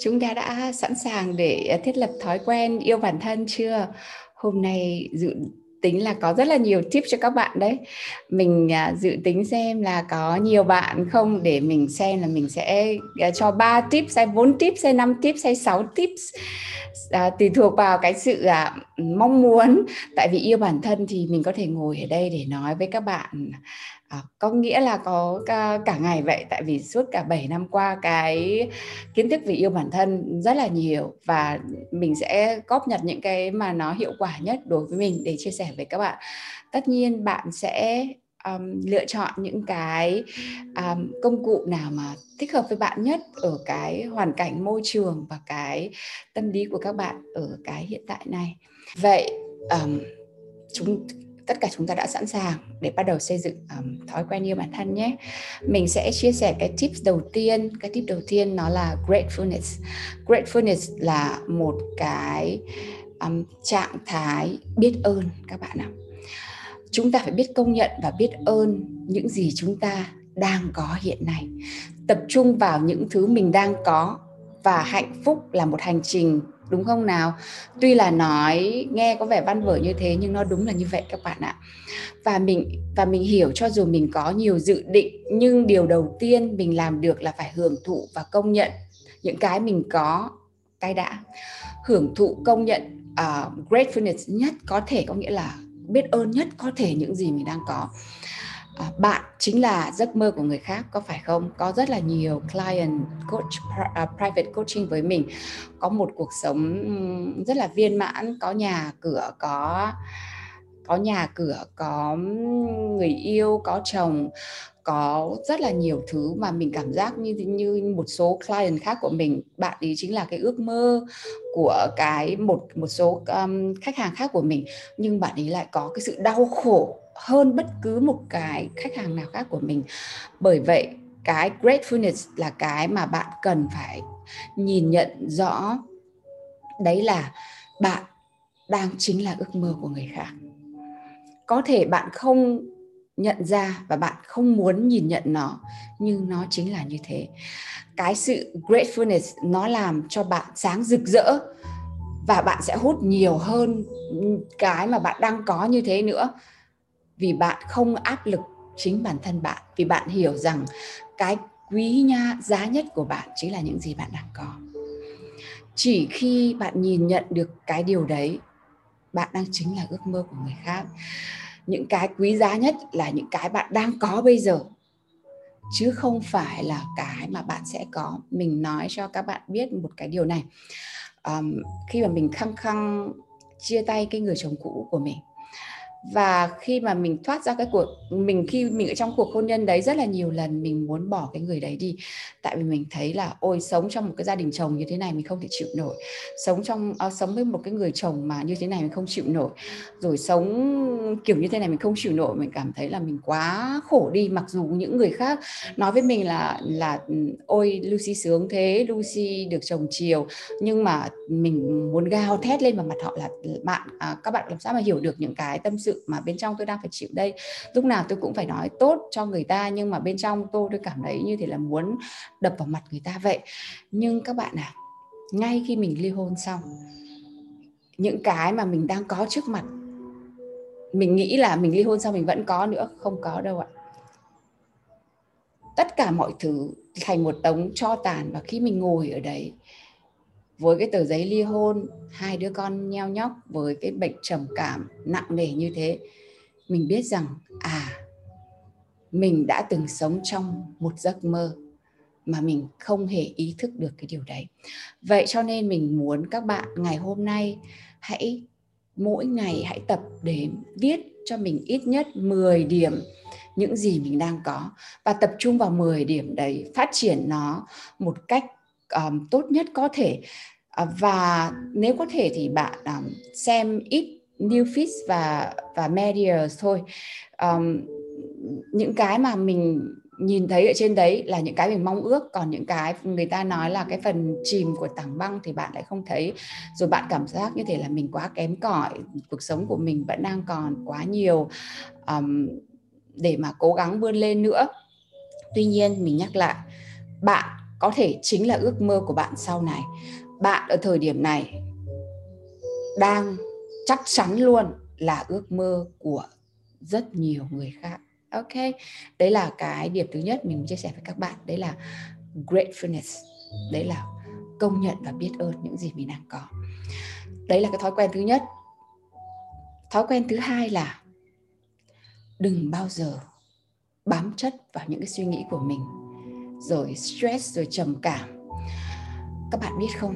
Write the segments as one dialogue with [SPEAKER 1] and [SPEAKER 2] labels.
[SPEAKER 1] Chúng ta đã sẵn sàng để à, thiết lập thói quen yêu bản thân chưa? Hôm nay dự tính là có rất là nhiều tip cho các bạn đấy. Mình à, dự tính xem là có nhiều bạn không để mình xem là mình sẽ à, cho 3 tips hay 4 tips hay 5 tips hay 6 tips à, tùy thuộc vào cái sự à, mong muốn. Tại vì yêu bản thân thì mình có thể ngồi ở đây để nói với các bạn À, có nghĩa là có cả, cả ngày vậy tại vì suốt cả 7 năm qua cái kiến thức về yêu bản thân rất là nhiều và mình sẽ góp nhặt những cái mà nó hiệu quả nhất đối với mình để chia sẻ với các bạn. Tất nhiên bạn sẽ um, lựa chọn những cái um, công cụ nào mà thích hợp với bạn nhất ở cái hoàn cảnh môi trường và cái tâm lý của các bạn ở cái hiện tại này. Vậy um, chúng tất cả chúng ta đã sẵn sàng để bắt đầu xây dựng um, thói quen yêu bản thân nhé. Mình sẽ chia sẻ cái tips đầu tiên. Cái tip đầu tiên nó là gratefulness. Gratefulness là một cái um, trạng thái biết ơn các bạn ạ. Chúng ta phải biết công nhận và biết ơn những gì chúng ta đang có hiện nay. Tập trung vào những thứ mình đang có và hạnh phúc là một hành trình đúng không nào? Tuy là nói nghe có vẻ văn vở như thế nhưng nó đúng là như vậy các bạn ạ. Và mình và mình hiểu cho dù mình có nhiều dự định nhưng điều đầu tiên mình làm được là phải hưởng thụ và công nhận những cái mình có cái đã. Hưởng thụ công nhận uh, gratefulness nhất có thể có nghĩa là biết ơn nhất có thể những gì mình đang có. À, bạn chính là giấc mơ của người khác có phải không? Có rất là nhiều client coach à, private coaching với mình. Có một cuộc sống rất là viên mãn có nhà cửa có có nhà cửa có người yêu có chồng có rất là nhiều thứ mà mình cảm giác như như một số client khác của mình. Bạn ý chính là cái ước mơ của cái một một số um, khách hàng khác của mình nhưng bạn ấy lại có cái sự đau khổ hơn bất cứ một cái khách hàng nào khác của mình. Bởi vậy, cái gratefulness là cái mà bạn cần phải nhìn nhận rõ. Đấy là bạn đang chính là ước mơ của người khác. Có thể bạn không nhận ra và bạn không muốn nhìn nhận nó, nhưng nó chính là như thế. Cái sự gratefulness nó làm cho bạn sáng rực rỡ và bạn sẽ hút nhiều hơn cái mà bạn đang có như thế nữa vì bạn không áp lực chính bản thân bạn vì bạn hiểu rằng cái quý nha giá nhất của bạn chính là những gì bạn đang có. Chỉ khi bạn nhìn nhận được cái điều đấy bạn đang chính là ước mơ của người khác. Những cái quý giá nhất là những cái bạn đang có bây giờ chứ không phải là cái mà bạn sẽ có. Mình nói cho các bạn biết một cái điều này. Um, khi mà mình khăng khăng chia tay cái người chồng cũ của mình và khi mà mình thoát ra cái cuộc mình khi mình ở trong cuộc hôn nhân đấy rất là nhiều lần mình muốn bỏ cái người đấy đi. Tại vì mình thấy là ôi sống trong một cái gia đình chồng như thế này mình không thể chịu nổi. Sống trong à, sống với một cái người chồng mà như thế này mình không chịu nổi. Rồi sống kiểu như thế này mình không chịu nổi mình cảm thấy là mình quá khổ đi. Mặc dù những người khác nói với mình là là ôi Lucy sướng thế Lucy được chồng chiều. Nhưng mà mình muốn gào thét lên vào mặt họ là bạn à, các bạn làm sao mà hiểu được những cái tâm sự mà bên trong tôi đang phải chịu đây. Lúc nào tôi cũng phải nói tốt cho người ta, nhưng mà bên trong tôi tôi cảm thấy như thế là muốn đập vào mặt người ta vậy. Nhưng các bạn à ngay khi mình ly hôn xong, những cái mà mình đang có trước mặt, mình nghĩ là mình ly hôn xong mình vẫn có nữa, không có đâu ạ. Tất cả mọi thứ thành một đống cho tàn và khi mình ngồi ở đấy với cái tờ giấy ly hôn, hai đứa con nheo nhóc với cái bệnh trầm cảm nặng nề như thế, mình biết rằng à mình đã từng sống trong một giấc mơ mà mình không hề ý thức được cái điều đấy. Vậy cho nên mình muốn các bạn ngày hôm nay hãy, mỗi ngày hãy tập để viết cho mình ít nhất 10 điểm những gì mình đang có và tập trung vào 10 điểm đấy, phát triển nó một cách um, tốt nhất có thể. Uh, và nếu có thể thì bạn um, xem ít new feeds và và media thôi. Um, những cái mà mình nhìn thấy ở trên đấy là những cái mình mong ước còn những cái người ta nói là cái phần chìm của tảng băng thì bạn lại không thấy. Rồi bạn cảm giác như thể là mình quá kém cỏi cuộc sống của mình vẫn đang còn quá nhiều um, để mà cố gắng vươn lên nữa. Tuy nhiên mình nhắc lại bạn có thể chính là ước mơ của bạn sau này. Bạn ở thời điểm này đang chắc chắn luôn là ước mơ của rất nhiều người khác. Ok, đấy là cái điểm thứ nhất mình chia sẻ với các bạn. Đấy là gratefulness. Đấy là công nhận và biết ơn những gì mình đang có. Đấy là cái thói quen thứ nhất. Thói quen thứ hai là đừng bao giờ bám chất vào những cái suy nghĩ của mình rồi stress rồi trầm cảm. Các bạn biết không?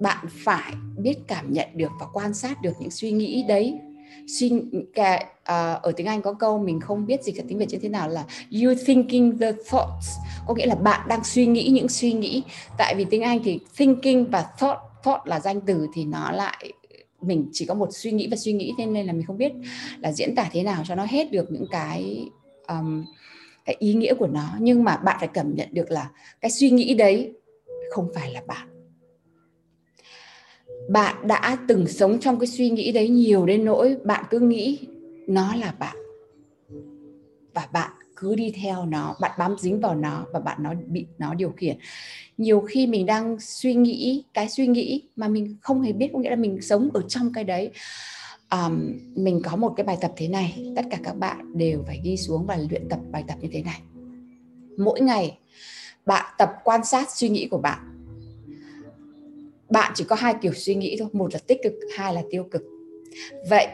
[SPEAKER 1] Bạn phải biết cảm nhận được và quan sát được những suy nghĩ đấy. Suy cả uh, à, ở tiếng Anh có câu mình không biết gì cả tiếng Việt như thế nào là you thinking the thoughts. Có nghĩa là bạn đang suy nghĩ những suy nghĩ. Tại vì tiếng Anh thì thinking và thought thought là danh từ thì nó lại mình chỉ có một suy nghĩ và suy nghĩ thế nên là mình không biết là diễn tả thế nào cho nó hết được những cái um, cái ý nghĩa của nó, nhưng mà bạn phải cảm nhận được là cái suy nghĩ đấy không phải là bạn. Bạn đã từng sống trong cái suy nghĩ đấy nhiều đến nỗi bạn cứ nghĩ nó là bạn. Và bạn cứ đi theo nó, bạn bám dính vào nó và bạn nó bị nó điều khiển. Nhiều khi mình đang suy nghĩ, cái suy nghĩ mà mình không hề biết có nghĩa là mình sống ở trong cái đấy um, mình có một cái bài tập thế này tất cả các bạn đều phải ghi xuống và luyện tập bài tập như thế này. Mỗi ngày bạn tập quan sát suy nghĩ của bạn. Bạn chỉ có hai kiểu suy nghĩ thôi một là tích cực hai là tiêu cực. Vậy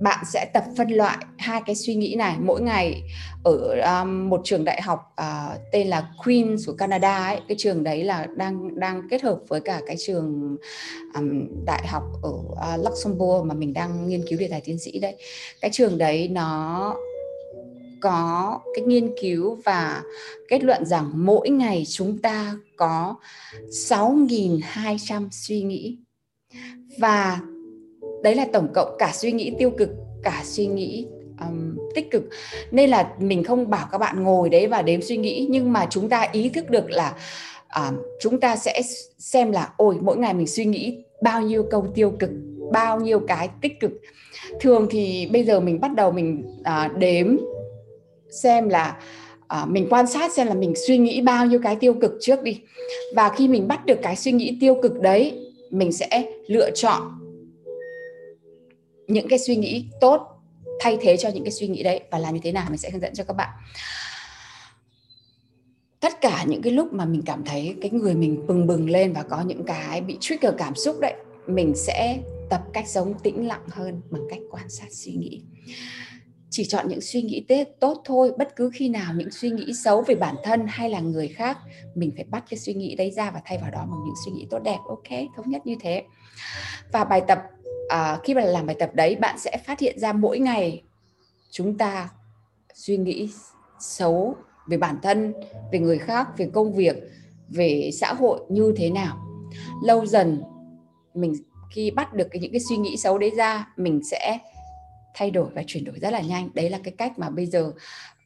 [SPEAKER 1] bạn sẽ tập phân loại hai cái suy nghĩ này. Mỗi ngày ở um, một trường đại học uh, tên là Queen's của Canada ấy cái trường đấy là đang đang kết hợp với cả cái trường um, đại học ở uh, Luxembourg mà mình đang nghiên cứu đề tài tiến sĩ đấy. Cái trường đấy nó có cái nghiên cứu và kết luận rằng mỗi ngày chúng ta có 6.200 suy nghĩ. Và đấy là tổng cộng cả suy nghĩ tiêu cực cả suy nghĩ um, tích cực. Nên là mình không bảo các bạn ngồi đấy và đếm suy nghĩ nhưng mà chúng ta ý thức được là uh, chúng ta sẽ xem là ôi mỗi ngày mình suy nghĩ bao nhiêu câu tiêu cực bao nhiêu cái tích cực. Thường thì bây giờ mình bắt đầu mình uh, đếm xem là uh, mình quan sát xem là mình suy nghĩ bao nhiêu cái tiêu cực trước đi. Và khi mình bắt được cái suy nghĩ tiêu cực đấy mình sẽ lựa chọn những cái suy nghĩ tốt thay thế cho những cái suy nghĩ đấy và làm như thế nào mình sẽ hướng dẫn cho các bạn. Tất cả những cái lúc mà mình cảm thấy cái người mình bừng bừng lên và có những cái bị trigger cảm xúc đấy, mình sẽ tập cách sống tĩnh lặng hơn bằng cách quan sát suy nghĩ. Chỉ chọn những suy nghĩ tết tốt thôi, bất cứ khi nào những suy nghĩ xấu về bản thân hay là người khác, mình phải bắt cái suy nghĩ đấy ra và thay vào đó bằng những suy nghĩ tốt đẹp. Ok, thống nhất như thế. Và bài tập à, khi mà làm bài tập đấy bạn sẽ phát hiện ra mỗi ngày chúng ta suy nghĩ xấu về bản thân về người khác về công việc về xã hội như thế nào. Lâu dần mình khi bắt được những cái suy nghĩ xấu đấy ra mình sẽ thay đổi và chuyển đổi rất là nhanh. Đấy là cái cách mà bây giờ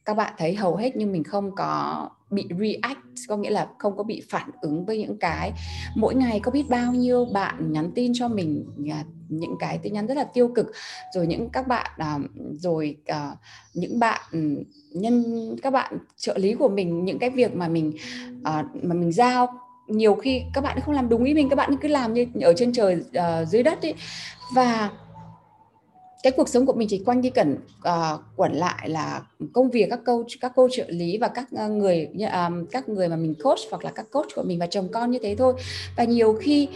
[SPEAKER 1] các bạn thấy hầu hết nhưng mình không có bị react, có nghĩa là không có bị phản ứng với những cái. Mỗi ngày có biết bao nhiêu bạn nhắn tin cho mình à, những cái tin nhắn rất là tiêu cực. Rồi những các bạn à, rồi à, những bạn ừ, nhân, các bạn trợ lý của mình, những cái việc mà mình mà mình giao, nhiều khi các bạn không làm đúng ý mình, các bạn cứ làm như ở trên trời ờ, dưới đất ấy. Và cái cuộc sống của mình chỉ quanh đi cẩn uh, quẩn lại là công việc các câu các cô trợ lý và các uh, người um, các người mà mình coach hoặc là các coach của mình và chồng con như thế thôi. Và nhiều khi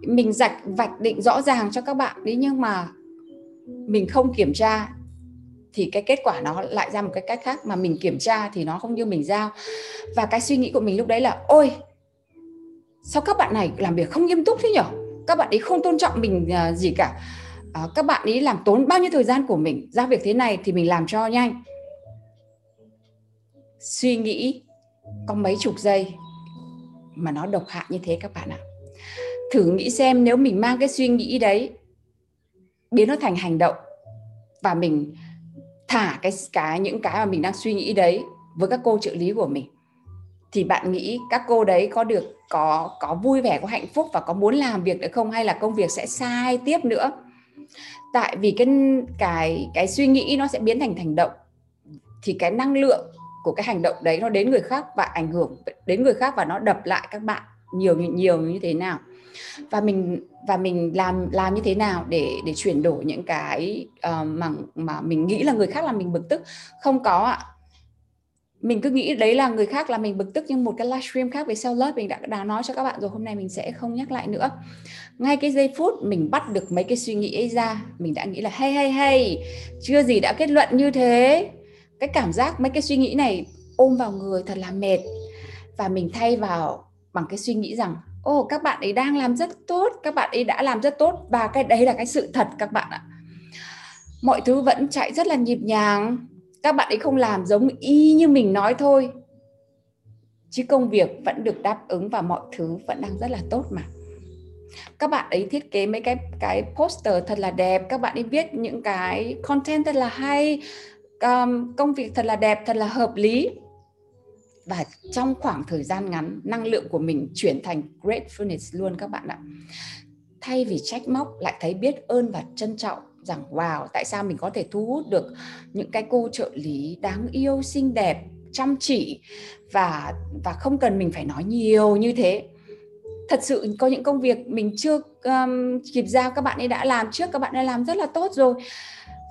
[SPEAKER 1] mình rạch vạch định rõ ràng cho các bạn đấy nhưng mà mình không kiểm tra thì cái kết quả nó lại ra một cái cách khác. Mà mình kiểm tra thì nó không như mình giao. Và cái suy nghĩ của mình lúc đấy là ôi sao các bạn này làm việc không nghiêm túc thế nhở? Các bạn ấy không tôn trọng mình ờ, gì cả uh, các bạn ý làm tốn bao nhiêu thời gian của mình? Ra việc thế này thì mình làm cho nhanh. Suy nghĩ có mấy chục giây mà nó độc hại như thế các bạn ạ. Thử nghĩ xem nếu mình mang cái suy nghĩ đấy biến nó thành hành động và mình thả cái cái những cái mà mình đang suy nghĩ đấy với các cô trợ lý của mình thì bạn nghĩ các cô đấy có được có có vui vẻ có hạnh phúc và có muốn làm việc nữa không? Hay là công việc sẽ sai tiếp nữa? Tại vì cái cái cái suy nghĩ nó sẽ biến thành hành động thì cái năng lượng của cái hành động đấy nó đến người khác và ảnh hưởng đến người khác và nó đập lại các bạn nhiều nhiều như thế nào. Và mình và mình làm làm như thế nào để để chuyển đổi những cái uh, mà mà mình nghĩ là người khác làm mình bực tức? Không có ạ mình cứ nghĩ đấy là người khác là mình bực tức nhưng một cái livestream khác về self love mình đã đã nói cho các bạn rồi hôm nay mình sẽ không nhắc lại nữa. Ngay cái giây phút mình bắt được mấy cái suy nghĩ ấy ra mình đã nghĩ là hay hay hay chưa gì đã kết luận như thế. Cái cảm giác mấy cái suy nghĩ này ôm vào người thật là mệt. Và mình thay vào bằng cái suy nghĩ rằng ô oh, các bạn ấy đang làm rất tốt các bạn ấy đã làm rất tốt. Và cái đấy là cái sự thật các bạn ạ. Mọi thứ vẫn chạy rất là nhịp nhàng các bạn ấy không làm giống y như mình nói thôi. Chứ công việc vẫn được đáp ứng và mọi thứ vẫn đang rất là tốt mà. Các bạn ấy thiết kế mấy cái cái poster thật là đẹp. Các bạn ấy viết những cái content thật là hay. Um, công việc thật là đẹp thật là hợp lý. Và trong khoảng thời gian ngắn năng lượng của mình chuyển thành gratefulness luôn các bạn ạ. Thay vì trách móc lại thấy biết ơn và trân trọng rằng wow tại sao mình có thể thu hút được những cái cô trợ lý đáng yêu xinh đẹp chăm chỉ và và không cần mình phải nói nhiều như thế? Thật sự có những công việc mình chưa um, kịp giao các bạn ấy đã làm trước các bạn đã làm rất là tốt rồi.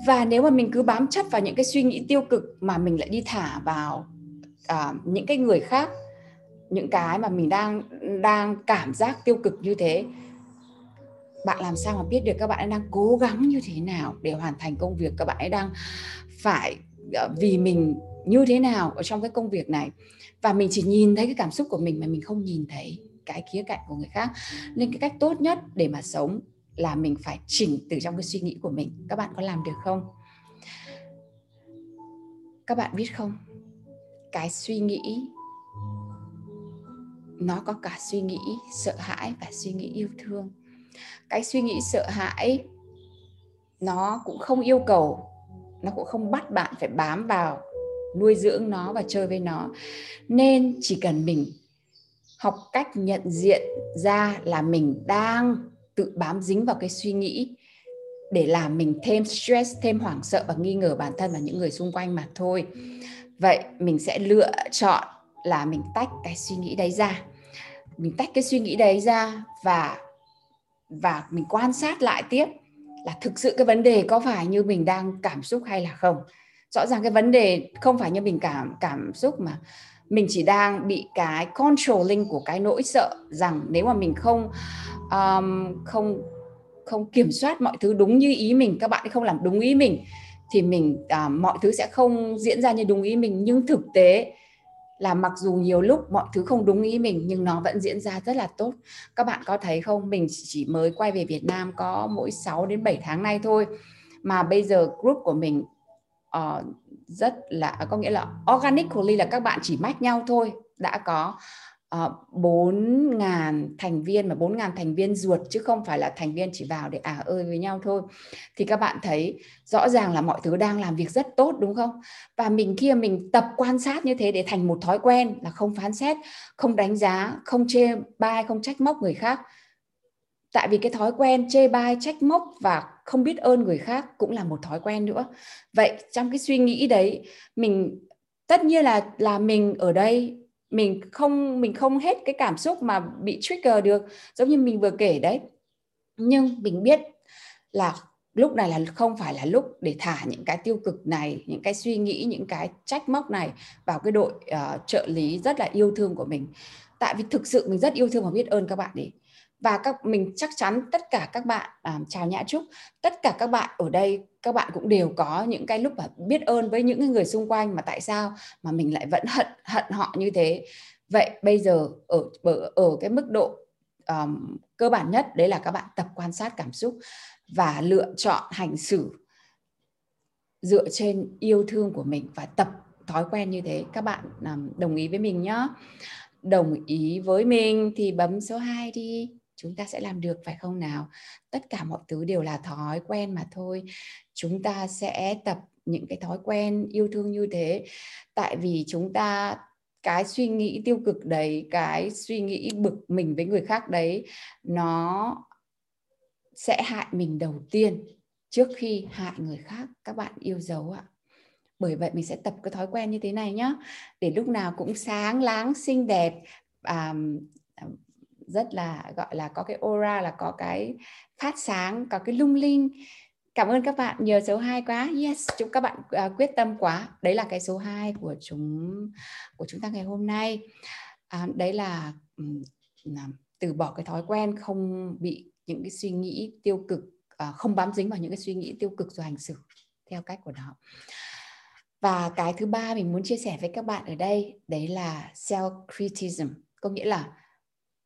[SPEAKER 1] Và nếu mà mình cứ bám chấp vào những cái suy nghĩ tiêu cực mà mình lại đi thả vào uh, những cái người khác những cái mà mình đang đang cảm giác tiêu cực như thế bạn làm sao mà biết được các bạn ấy đang cố gắng như thế nào để hoàn thành công việc các bạn ấy đang phải ờ, vì mình như thế nào ở trong cái công việc này? Và mình chỉ nhìn thấy cái cảm xúc của mình mà mình không nhìn thấy cái khía cạnh của người khác. Nên cái cách tốt nhất để mà sống là mình phải chỉnh từ trong cái suy nghĩ của mình. Các bạn có làm được không? Các bạn biết không? Cái suy nghĩ, nó có cả suy nghĩ sợ hãi và suy nghĩ yêu thương cái suy nghĩ sợ hãi, nó cũng không yêu cầu, nó cũng không bắt bạn phải bám vào, nuôi dưỡng nó và chơi với nó. Nên chỉ cần mình học cách nhận diện ra là mình đang tự bám dính vào cái suy nghĩ để làm mình thêm stress, thêm hoảng sợ và nghi ngờ bản thân và những người xung quanh mà thôi. Vậy mình sẽ lựa chọn là mình tách cái suy nghĩ đấy ra. Mình tách cái suy nghĩ đấy ra và và mình quan sát lại tiếp là thực sự cái vấn đề có phải như mình đang cảm xúc hay là không. Rõ ràng cái vấn đề không phải như mình cảm cảm xúc mà mình chỉ đang bị cái controlling của cái nỗi sợ rằng nếu mà mình không um, không không kiểm soát mọi thứ đúng như ý mình các bạn không làm đúng ý mình thì mình uh, mọi thứ sẽ không diễn ra như đúng ý mình. Nhưng thực tế là mặc dù nhiều lúc mọi thứ không đúng ý mình nhưng nó vẫn diễn ra rất là tốt. Các bạn có thấy không? Mình chỉ mới quay về Việt Nam có mỗi 6 đến 7 tháng nay thôi mà bây giờ group của mình uh, rất là có nghĩa là organically là các bạn chỉ match nhau thôi đã có Ờ, uh, 4.000 thành viên mà 4.000 thành viên ruột chứ không phải là thành viên chỉ vào để à ơi với nhau thôi. Thì các bạn thấy rõ ràng là mọi thứ đang làm việc rất tốt đúng không? Và mình kia mình tập quan sát như thế để thành một thói quen là không phán xét không đánh giá không chê bai không trách móc người khác. Tại vì cái thói quen chê bai trách móc và không biết ơn người khác cũng là một thói quen nữa. Vậy trong cái suy nghĩ đấy mình tất nhiên là là mình ở đây mình không mình không hết cái cảm xúc mà bị trigger được giống như mình vừa kể đấy. Nhưng mình biết là lúc này là không phải là lúc để thả những cái tiêu cực này những cái suy nghĩ những cái trách móc này vào cái đội uh, trợ lý rất là yêu thương của mình. Tại vì thực sự mình rất yêu thương và biết ơn các bạn ấy và các mình chắc chắn tất cả các bạn à, chào nhã trúc tất cả các bạn ở đây các bạn cũng đều có những cái lúc mà biết ơn với những người xung quanh mà tại sao mà mình lại vẫn hận hận họ như thế. Vậy bây giờ ở ở ở cái mức độ um, cơ bản nhất đấy là các bạn tập quan sát cảm xúc và lựa chọn hành xử dựa trên yêu thương của mình và tập thói quen như thế. Các bạn um, đồng ý với mình nhé đồng ý với mình thì bấm số 2 đi chúng ta sẽ làm được phải không nào? Tất cả mọi thứ đều là thói quen mà thôi. Chúng ta sẽ tập những cái thói quen yêu thương như thế. Tại vì chúng ta cái suy nghĩ tiêu cực đấy cái suy nghĩ bực mình với người khác đấy nó sẽ hại mình đầu tiên trước khi hại người khác. Các bạn yêu dấu ạ. Bởi vậy mình sẽ tập cái thói quen như thế này nhé để lúc nào cũng sáng láng xinh đẹp à, rất là gọi là có cái aura là có cái phát sáng có cái lung linh. Cảm ơn các bạn nhờ số 2 quá. Yes chúc các bạn uh, quyết tâm quá. Đấy là cái số 2 của chúng của chúng ta ngày hôm nay. À, đấy là um, từ bỏ cái thói quen không bị những cái suy nghĩ tiêu cực uh, không bám dính vào những cái suy nghĩ tiêu cực rồi hành xử theo cách của nó. Và cái thứ ba mình muốn chia sẻ với các bạn ở đây đấy là self criticism có nghĩa là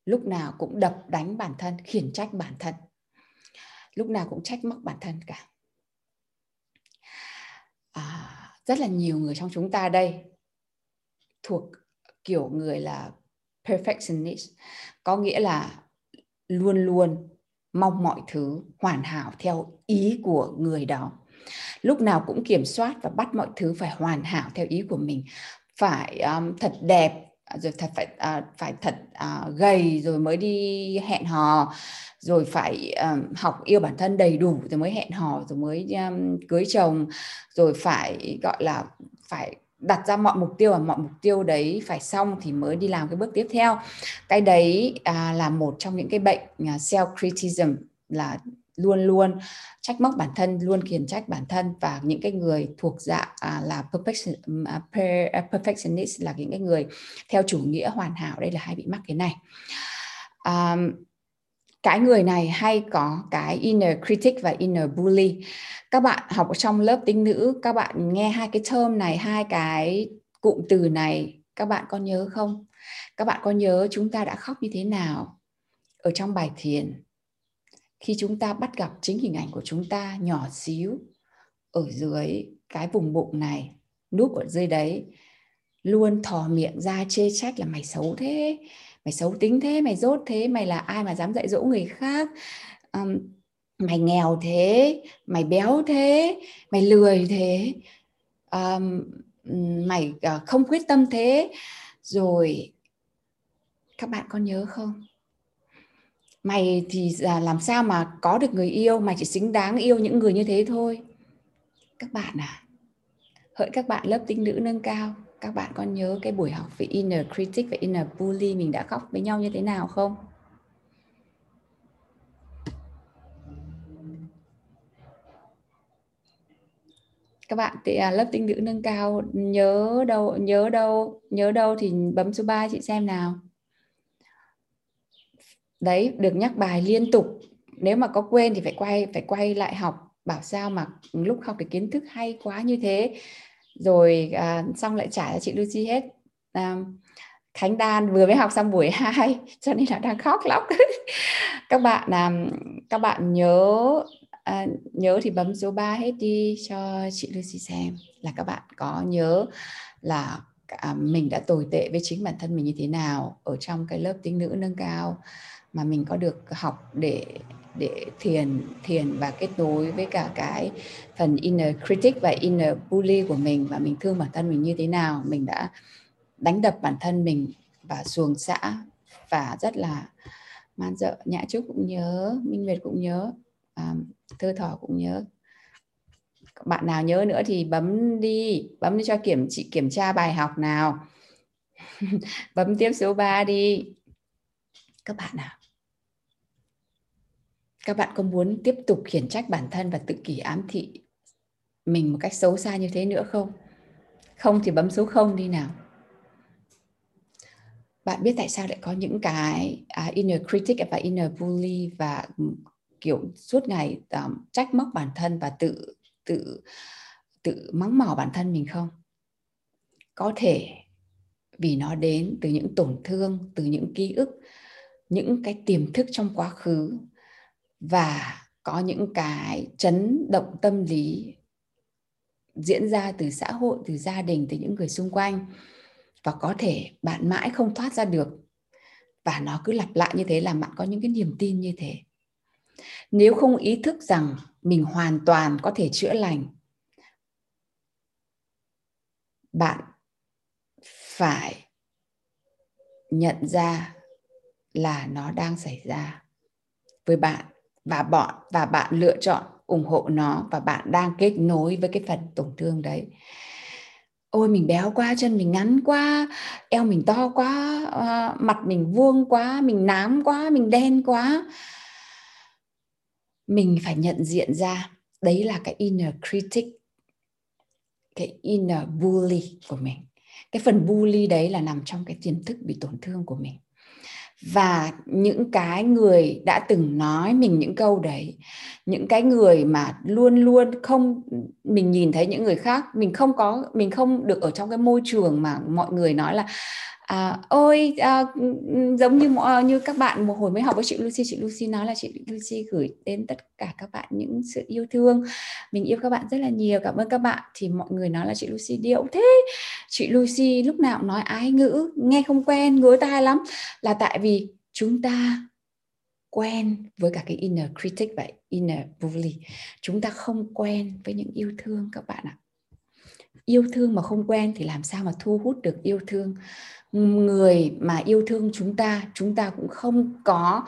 [SPEAKER 1] lúc nào cũng đập đánh bản thân khiển trách bản thân. Lúc nào cũng trách móc bản thân cả. À, rất là nhiều người trong chúng ta đây thuộc kiểu người là perfectionist có nghĩa là luôn luôn mong mọi thứ hoàn hảo theo ý của người đó. Lúc nào cũng kiểm soát và bắt mọi thứ phải hoàn hảo theo ý của mình phải um, thật đẹp À, rồi thật phải à, phải thật à, gầy rồi mới đi hẹn hò rồi phải à, học yêu bản thân đầy đủ rồi mới hẹn hò rồi mới à, cưới chồng rồi phải gọi là phải đặt ra mọi mục tiêu và mọi mục tiêu đấy phải xong thì mới đi làm cái bước tiếp theo. Cái đấy à, là một trong những cái bệnh à, self criticism là luôn luôn trách móc bản thân luôn khiển trách bản thân và những cái người thuộc dạng à, là perfection, à, à, perfectionist là những cái người theo chủ nghĩa hoàn hảo. Đây là hay bị mắc cái này. À, cái người này hay có cái inner critic và inner bully. Các bạn học trong lớp tính nữ các bạn nghe hai cái term này hai cái cụm từ này các bạn có nhớ không? Các bạn có nhớ chúng ta đã khóc như thế nào ở trong bài thiền? Khi chúng ta bắt gặp chính hình ảnh của chúng ta nhỏ xíu ở dưới cái vùng bụng này núp ở dưới đấy luôn thò miệng ra chê trách là mày xấu thế mày xấu tính thế mày dốt thế mày là ai mà dám dạy dỗ người khác? Um, mày nghèo thế mày béo thế mày lười thế um, mày uh, không quyết tâm thế. Rồi các bạn có nhớ không? Mày thì à, làm sao mà có được người yêu mày chỉ xứng đáng yêu những người như thế thôi. Các bạn à hỡi các bạn lớp tinh nữ nâng cao các bạn có nhớ cái buổi học về inner critic và inner bully mình đã khóc với nhau như thế nào không? Các bạn thì à, lớp tinh nữ nâng cao nhớ đâu nhớ đâu nhớ đâu thì bấm số 3 chị xem nào đấy được nhắc bài liên tục. Nếu mà có quên thì phải quay phải quay lại học. Bảo sao mà lúc học cái kiến thức hay quá như thế. Rồi à, xong lại trả cho chị Lucy hết. À, Khánh Đan vừa mới học xong buổi 2 cho nên là đang khóc lóc. Các bạn à, các bạn nhớ à, nhớ thì bấm số 3 hết đi cho chị Lucy xem là các bạn có nhớ là à, mình đã tồi tệ với chính bản thân mình như thế nào ở trong cái lớp tính nữ nâng cao mà mình có được học để để thiền thiền và kết nối với cả cái phần inner critic và inner bully của mình và mình thương bản thân mình như thế nào. Mình đã đánh đập bản thân mình và xuồng xã và rất là man dợ. Nhã trúc cũng nhớ minh nguyệt cũng nhớ à, thơ thỏ cũng nhớ. Bạn nào nhớ nữa thì bấm đi bấm đi cho kiểm chị kiểm tra bài học nào. Bấm tiếp số 3 đi. Các bạn nào? Các bạn có muốn tiếp tục khiển trách bản thân và tự kỷ ám thị mình một cách xấu xa như thế nữa không? Không thì bấm số không đi nào. Bạn biết tại sao lại có những cái uh, inner critic và inner bully và kiểu suốt ngày um, trách móc bản thân và tự tự tự mắng mỏ bản thân mình không? Có thể vì nó đến từ những tổn thương từ những ký ức những cái tiềm thức trong quá khứ và có những cái chấn động tâm lý diễn ra từ xã hội, từ gia đình, từ những người xung quanh. Và có thể bạn mãi không thoát ra được. Và nó cứ lặp lại như thế làm bạn có những cái niềm tin như thế. Nếu không ý thức rằng mình hoàn toàn có thể chữa lành, bạn phải nhận ra là nó đang xảy ra với bạn và bọn và bạn lựa chọn ủng hộ nó và bạn đang kết nối với cái phần tổn thương đấy. Ôi mình béo quá chân mình ngắn quá eo mình to quá uh, mặt mình vuông quá mình nám quá mình đen quá. Mình phải nhận diện ra đấy là cái inner critic cái inner bully của mình. Cái phần bully đấy là nằm trong cái tiềm thức bị tổn thương của mình và những cái người đã từng nói mình những câu đấy, những cái người mà luôn luôn không, mình nhìn thấy những người khác, mình không có, mình không được ở trong cái môi trường mà mọi người nói là à, ôi à, giống như như các bạn một hồi mới học với chị Lucy chị Lucy nói là chị Lucy gửi đến tất cả các bạn những sự yêu thương. Mình yêu các bạn rất là nhiều cảm ơn các bạn. Thì mọi người nói là chị Lucy điệu thế chị Lucy lúc nào cũng nói ái ngữ nghe không quen ngứa tai lắm. Là tại vì chúng ta quen với cả cái inner critic vậy inner bully. Chúng ta không quen với những yêu thương các bạn ạ. Yêu thương mà không quen thì làm sao mà thu hút được yêu thương? Người mà yêu thương chúng ta chúng ta cũng không có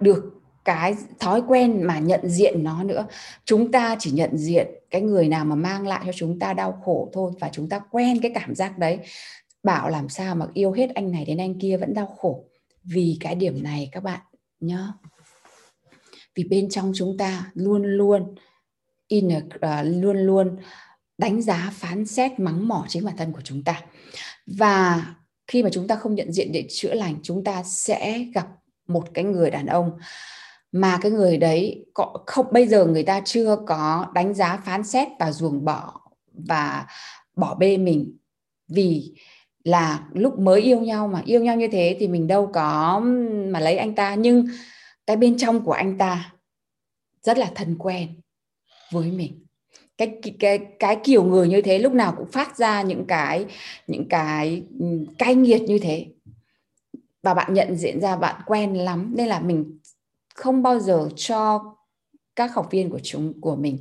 [SPEAKER 1] được cái thói quen mà nhận diện nó nữa. Chúng ta chỉ nhận diện cái người nào mà mang lại cho chúng ta đau khổ thôi và chúng ta quen cái cảm giác đấy. Bảo làm sao mà yêu hết anh này đến anh kia vẫn đau khổ. Vì cái điểm này các bạn nhá. Vì bên trong chúng ta luôn luôn inner uh, ờ, luôn luôn đánh giá phán xét mắng mỏ chính bản thân của chúng ta. Và khi mà chúng ta không nhận diện để chữa lành, chúng ta sẽ gặp một cái người đàn ông mà cái người đấy có, không, bây giờ người ta chưa có đánh giá, phán xét và ruồng bỏ và bỏ bê mình. Vì là lúc mới yêu nhau mà, yêu nhau như thế thì mình đâu có mà lấy anh ta. Nhưng cái bên trong của anh ta rất là thân quen với mình cái cái cái kiểu người như thế lúc nào cũng phát ra những cái những cái ừ, cay nghiệt như thế. Và bạn nhận diện ra, bạn quen lắm. Nên là mình không bao giờ cho các học viên của chúng, của mình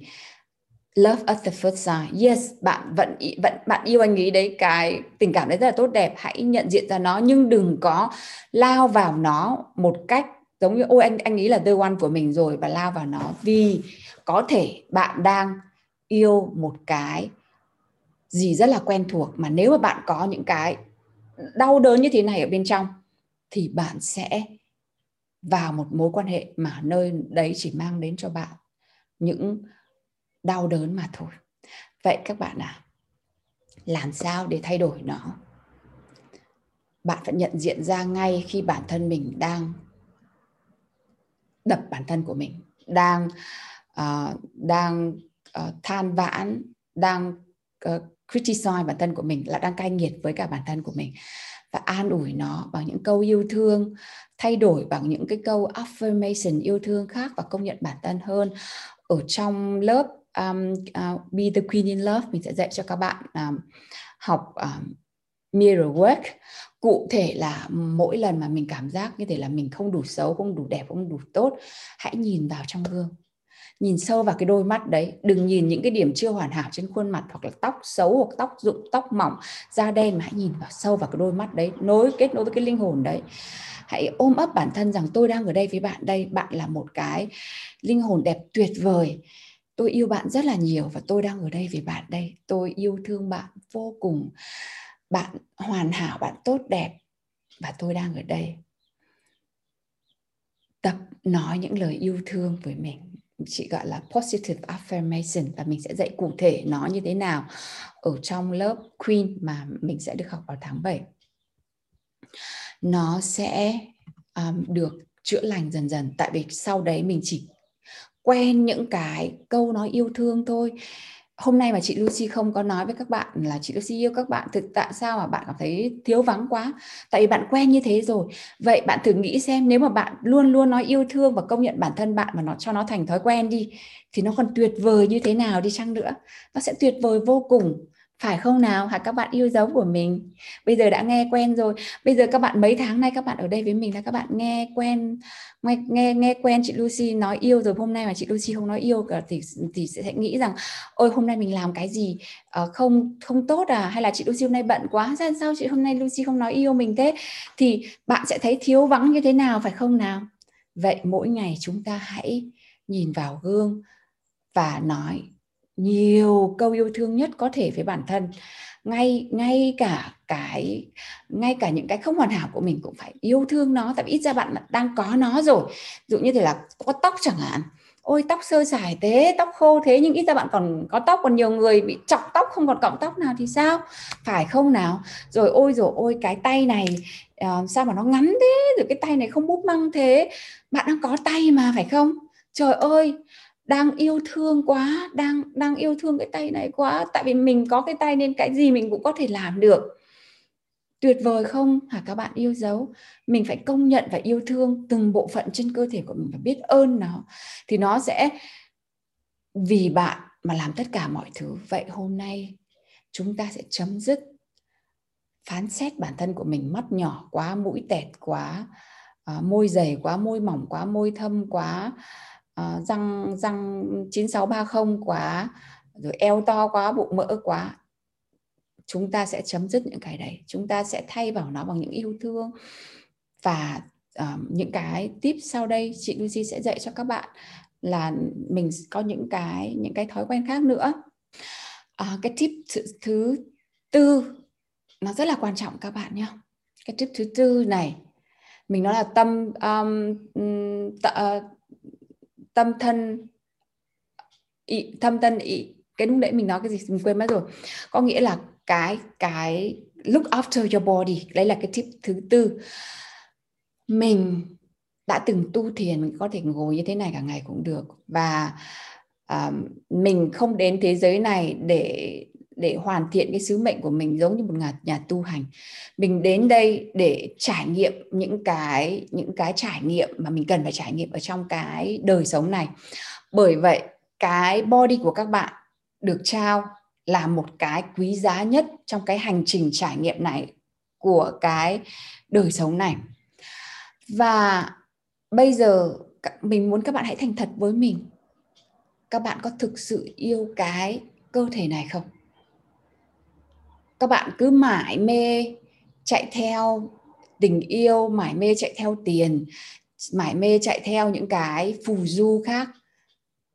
[SPEAKER 1] love at the first sight yes, bạn vẫn vẫn, bạn yêu anh ấy đấy. Cái tình cảm đấy rất là tốt đẹp. Hãy nhận diện ra nó. Nhưng đừng có lao vào nó một cách giống như, ôi, anh anh ấy là the one của mình rồi và lao vào nó. Vì có thể bạn đang yêu một cái gì rất là quen thuộc mà nếu mà bạn có những cái đau đớn như thế này ở bên trong thì bạn sẽ vào một mối quan hệ mà nơi đấy chỉ mang đến cho bạn những đau đớn mà thôi. Vậy các bạn à làm sao để thay đổi nó? Bạn phải nhận diện ra ngay khi bản thân mình đang đập bản thân của mình đang uh, đang uh, than vãn đang uh, criticize bản thân của mình là đang cay nghiệt với cả bản thân của mình. Và an ủi nó bằng những câu yêu thương thay đổi bằng những cái câu affirmation yêu thương khác và công nhận bản thân hơn. Ở trong lớp um, uh, Be the Queen in Love mình sẽ dạy cho các bạn um, học um, mirror work. Cụ thể là mỗi lần mà mình cảm giác như thế là mình không đủ xấu không đủ đẹp không đủ tốt hãy nhìn vào trong gương nhìn sâu vào cái đôi mắt đấy, đừng nhìn những cái điểm chưa hoàn hảo trên khuôn mặt hoặc là tóc xấu hoặc tóc rụng, tóc mỏng, da đen mà hãy nhìn vào sâu vào cái đôi mắt đấy, nối kết nối với cái linh hồn đấy. Hãy ôm ấp bản thân rằng tôi đang ở đây với bạn đây, bạn là một cái linh hồn đẹp tuyệt vời. Tôi yêu bạn rất là nhiều và tôi đang ở đây vì bạn đây. Tôi yêu thương bạn vô cùng. Bạn hoàn hảo, bạn tốt đẹp và tôi đang ở đây. Tập nói những lời yêu thương với mình chị gọi là positive affirmation và mình sẽ dạy cụ thể nó như thế nào ở trong lớp Queen mà mình sẽ được học vào tháng 7 nó sẽ um, được chữa lành dần dần. Tại vì sau đấy mình chỉ quen những cái câu nói yêu thương thôi hôm nay mà chị Lucy không có nói với các bạn là chị Lucy yêu các bạn thực tại sao mà bạn cảm thấy thiếu vắng quá? Tại vì bạn quen như thế rồi. Vậy bạn thử nghĩ xem, nếu mà bạn luôn luôn nói yêu thương và công nhận bản thân bạn mà nó cho nó thành thói quen đi, thì nó còn tuyệt vời như thế nào đi chăng nữa? Nó sẽ tuyệt vời vô cùng phải không nào? Hả các bạn yêu dấu của mình. Bây giờ đã nghe quen rồi. Bây giờ các bạn mấy tháng nay các bạn ở đây với mình là các bạn nghe quen nghe nghe, nghe quen chị Lucy nói yêu rồi. Hôm nay mà chị Lucy không nói yêu cả thì thì sẽ nghĩ rằng ôi hôm nay mình làm cái gì? Uh, không không tốt à? Hay là chị Lucy hôm nay bận quá? Ra sao chị hôm nay Lucy không nói yêu mình thế? Thì bạn sẽ thấy thiếu vắng như thế nào phải không nào? Vậy mỗi ngày chúng ta hãy nhìn vào gương và nói nhiều câu yêu thương nhất có thể với bản thân. Ngay ngay cả cái ngay cả những cái không hoàn hảo của mình cũng phải yêu thương nó tại vì ít ra bạn đang có nó rồi. Ví dụ như thế là có tóc chẳng hạn. Ôi tóc sơ sài thế tóc khô thế nhưng ít ra bạn còn có tóc còn nhiều người bị chọc tóc không còn cọng tóc nào thì sao? Phải không nào? Rồi ôi rồi ôi cái tay này uh, sao mà nó ngắn thế? Rồi cái tay này không búp măng thế. Bạn đang có tay mà phải không? Trời ơi! Đang yêu thương quá, đang đang yêu thương cái tay này quá. Tại vì mình có cái tay nên cái gì mình cũng có thể làm được. Tuyệt vời không? Hả, các bạn yêu dấu. Mình phải công nhận và yêu thương từng bộ phận trên cơ thể của mình và biết ơn nó. Thì nó sẽ vì bạn mà làm tất cả mọi thứ. Vậy hôm nay, chúng ta sẽ chấm dứt phán xét bản thân của mình. Mắt nhỏ quá, mũi tẹt quá à, môi dày quá, môi mỏng quá, môi thâm quá uh, răng răng 9630 quá rồi eo to quá bụng mỡ quá. Chúng ta sẽ chấm dứt những cái đấy. Chúng ta sẽ thay vào nó bằng những yêu thương. Và uh, những cái tip sau đây chị Lucy sẽ dạy cho các bạn là mình có những cái những cái thói quen khác nữa. Uh, cái tip thứ, thứ tư nó rất là quan trọng các bạn nhé. Cái tip thứ tư này mình nói là tâm um, t, uh, tâm thân ý, tâm thân ý. Cái lúc nãy mình nói cái gì mình quên mất rồi. Có nghĩa là cái cái look after your body đấy là cái tip thứ tư. Mình đã từng tu thiền mình có thể ngồi như thế này cả ngày cũng được. Và um, mình không đến thế giới này để để hoàn thiện cái sứ mệnh của mình giống như một nhà, nhà tu hành. Mình đến đây để trải nghiệm những cái những cái trải nghiệm mà mình cần phải trải nghiệm ở trong cái đời sống này. Bởi vậy cái body của các bạn được trao là một cái quý giá nhất trong cái hành trình trải nghiệm này của cái đời sống này. Và bây giờ mình muốn các bạn hãy thành thật với mình. Các bạn có thực sự yêu cái cơ thể này không? Các bạn cứ mãi mê chạy theo tình yêu mãi mê chạy theo tiền mãi mê chạy theo những cái phù du khác.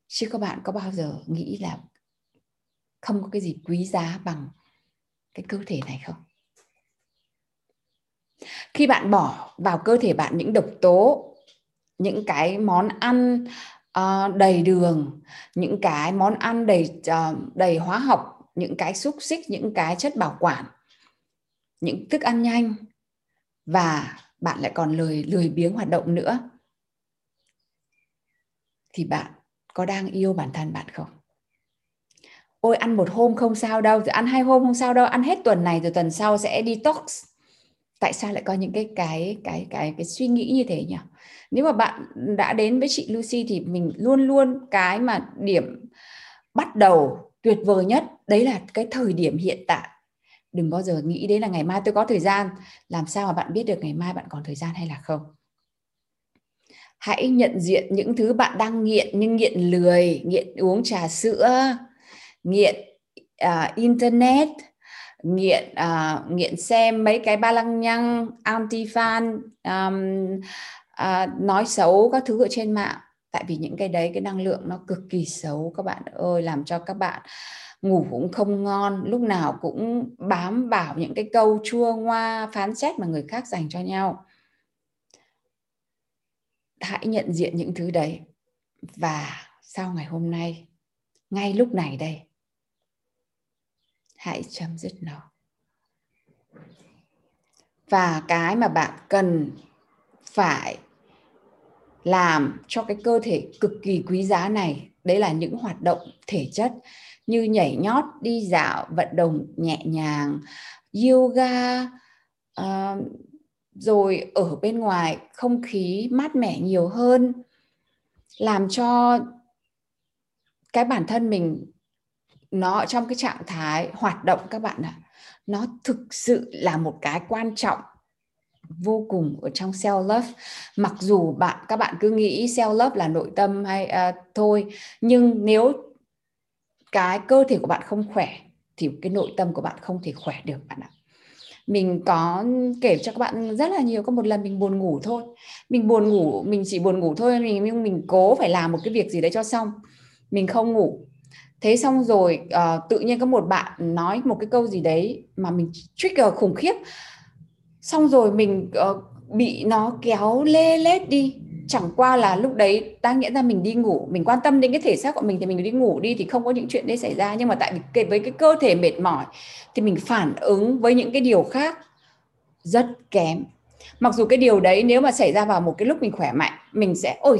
[SPEAKER 1] Chứ các bạn có bao giờ nghĩ là không có cái gì quý giá bằng cái cơ thể này không? Khi bạn bỏ vào cơ thể bạn những độc tố những cái món ăn uh, đầy đường những cái món ăn đầy uh, đầy hóa học những cái xúc xích, những cái chất bảo quản, những thức ăn nhanh, và bạn lại còn lười lười biếng hoạt động nữa, thì bạn có đang yêu bản thân bạn không? Ôi, ăn một hôm không sao đâu, rồi ăn hai hôm không sao đâu, ăn hết tuần này rồi tuần sau sẽ detox tại sao lại có những cái cái cái cái cái suy nghĩ như thế nhỉ? Nếu mà bạn đã đến với chị Lucy thì mình luôn luôn cái mà điểm bắt đầu tuyệt vời nhất. Đấy là cái thời điểm hiện tại. Đừng bao giờ nghĩ đến là ngày mai tôi có thời gian. Làm sao mà bạn biết được ngày mai bạn còn thời gian hay là không? Hãy nhận diện những thứ bạn đang nghiện như nghiện lười nghiện uống trà sữa nghiện uh, internet nghiện uh, nghiện xem mấy cái ba lăng nhăng anti fan um, uh, à, nói xấu các thứ ở trên mạng tại vì những cái đấy, cái năng lượng nó cực kỳ xấu, các bạn ơi, làm cho các bạn ngủ cũng không ngon, lúc nào cũng bám vào những cái câu chua ngoa, phán xét mà người khác dành cho nhau. Hãy nhận diện những thứ đấy. Và sau ngày hôm nay, ngay lúc này đây, hãy chấm dứt nó. Và cái mà bạn cần phải làm cho cái cơ thể cực kỳ quý giá này. Đấy là những hoạt động thể chất như nhảy nhót đi dạo vận động nhẹ nhàng yoga uh, rồi ở bên ngoài không khí mát mẻ nhiều hơn làm cho cái bản thân mình nó trong cái trạng thái hoạt động các bạn ạ nó thực sự là một cái quan trọng vô cùng ở trong self love. Mặc dù bạn các bạn cứ nghĩ self love là nội tâm hay uh, thôi nhưng nếu cái cơ thể của bạn không khỏe thì cái nội tâm của bạn không thể khỏe được bạn ạ. Mình có kể cho các bạn rất là nhiều có một lần mình buồn ngủ thôi. Mình buồn ngủ mình chỉ buồn ngủ thôi mình nhưng mình cố phải làm một cái việc gì đấy cho xong. Mình không ngủ. Thế xong rồi uh, tự nhiên có một bạn nói một cái câu gì đấy mà mình trigger khủng khiếp xong rồi mình uh, bị nó kéo lê lết đi. Chẳng qua là lúc đấy ta nghĩa ra mình đi ngủ. Mình quan tâm đến cái thể xác của mình thì mình đi ngủ đi thì không có những chuyện đấy xảy ra. Nhưng mà tại vì với cái cơ thể mệt mỏi thì mình phản ứng với những cái điều khác rất kém. Mặc dù cái điều đấy nếu mà xảy ra vào một cái lúc mình khỏe mạnh mình sẽ ôi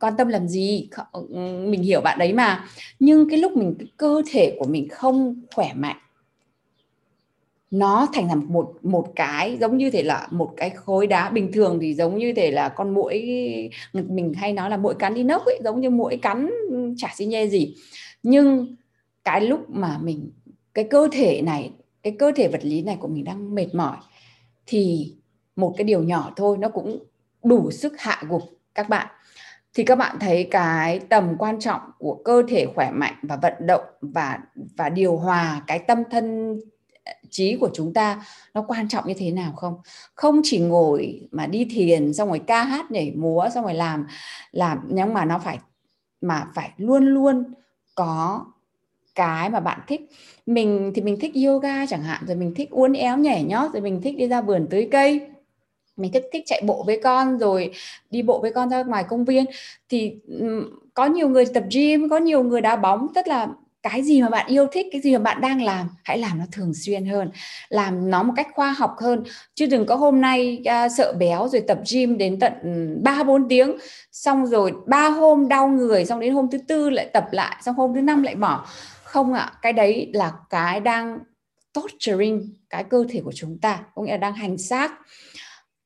[SPEAKER 1] quan tâm làm gì? Ừ, ừ, mình hiểu bạn đấy mà. Nhưng cái lúc mình cái cơ thể của mình không khỏe mạnh nó thành là một một cái giống như thể là một cái khối đá bình thường thì giống như thể là con muỗi, mình hay nói là muỗi cắn đi nốc ấy, giống như muỗi cắn chả xi nhê gì. Nhưng cái lúc mà mình, cái cơ thể này, cái cơ thể vật lý này của mình đang mệt mỏi thì một cái điều nhỏ thôi, nó cũng đủ sức hạ gục các bạn. Thì các bạn thấy cái tầm quan trọng của cơ thể khỏe mạnh và vận động và và điều hòa cái tâm thân trí của chúng ta nó quan trọng như thế nào không? Không chỉ ngồi mà đi thiền, xong rồi ca hát, nhảy múa, xong rồi làm làm, nhưng mà nó phải, mà phải luôn luôn có cái mà bạn thích. Mình thì mình thích yoga chẳng hạn, rồi mình thích uốn éo, nhảy nhót, rồi mình thích đi ra vườn tưới cây. Mình thích thích chạy bộ với con, rồi đi bộ với con ra ngoài công viên. Thì có nhiều người tập gym, có nhiều người đá bóng tức là cái gì mà bạn yêu thích cái gì mà bạn đang làm hãy làm nó thường xuyên hơn làm nó một cách khoa học hơn. Chứ đừng có hôm nay uh, sợ béo rồi tập gym đến tận ừ, ba bốn tiếng xong rồi ba hôm đau người xong đến hôm thứ tư lại tập lại xong hôm thứ năm lại bỏ. Không ạ à, cái đấy là cái đang torturing cái cơ thể của chúng ta có nghĩa là đang hành xác.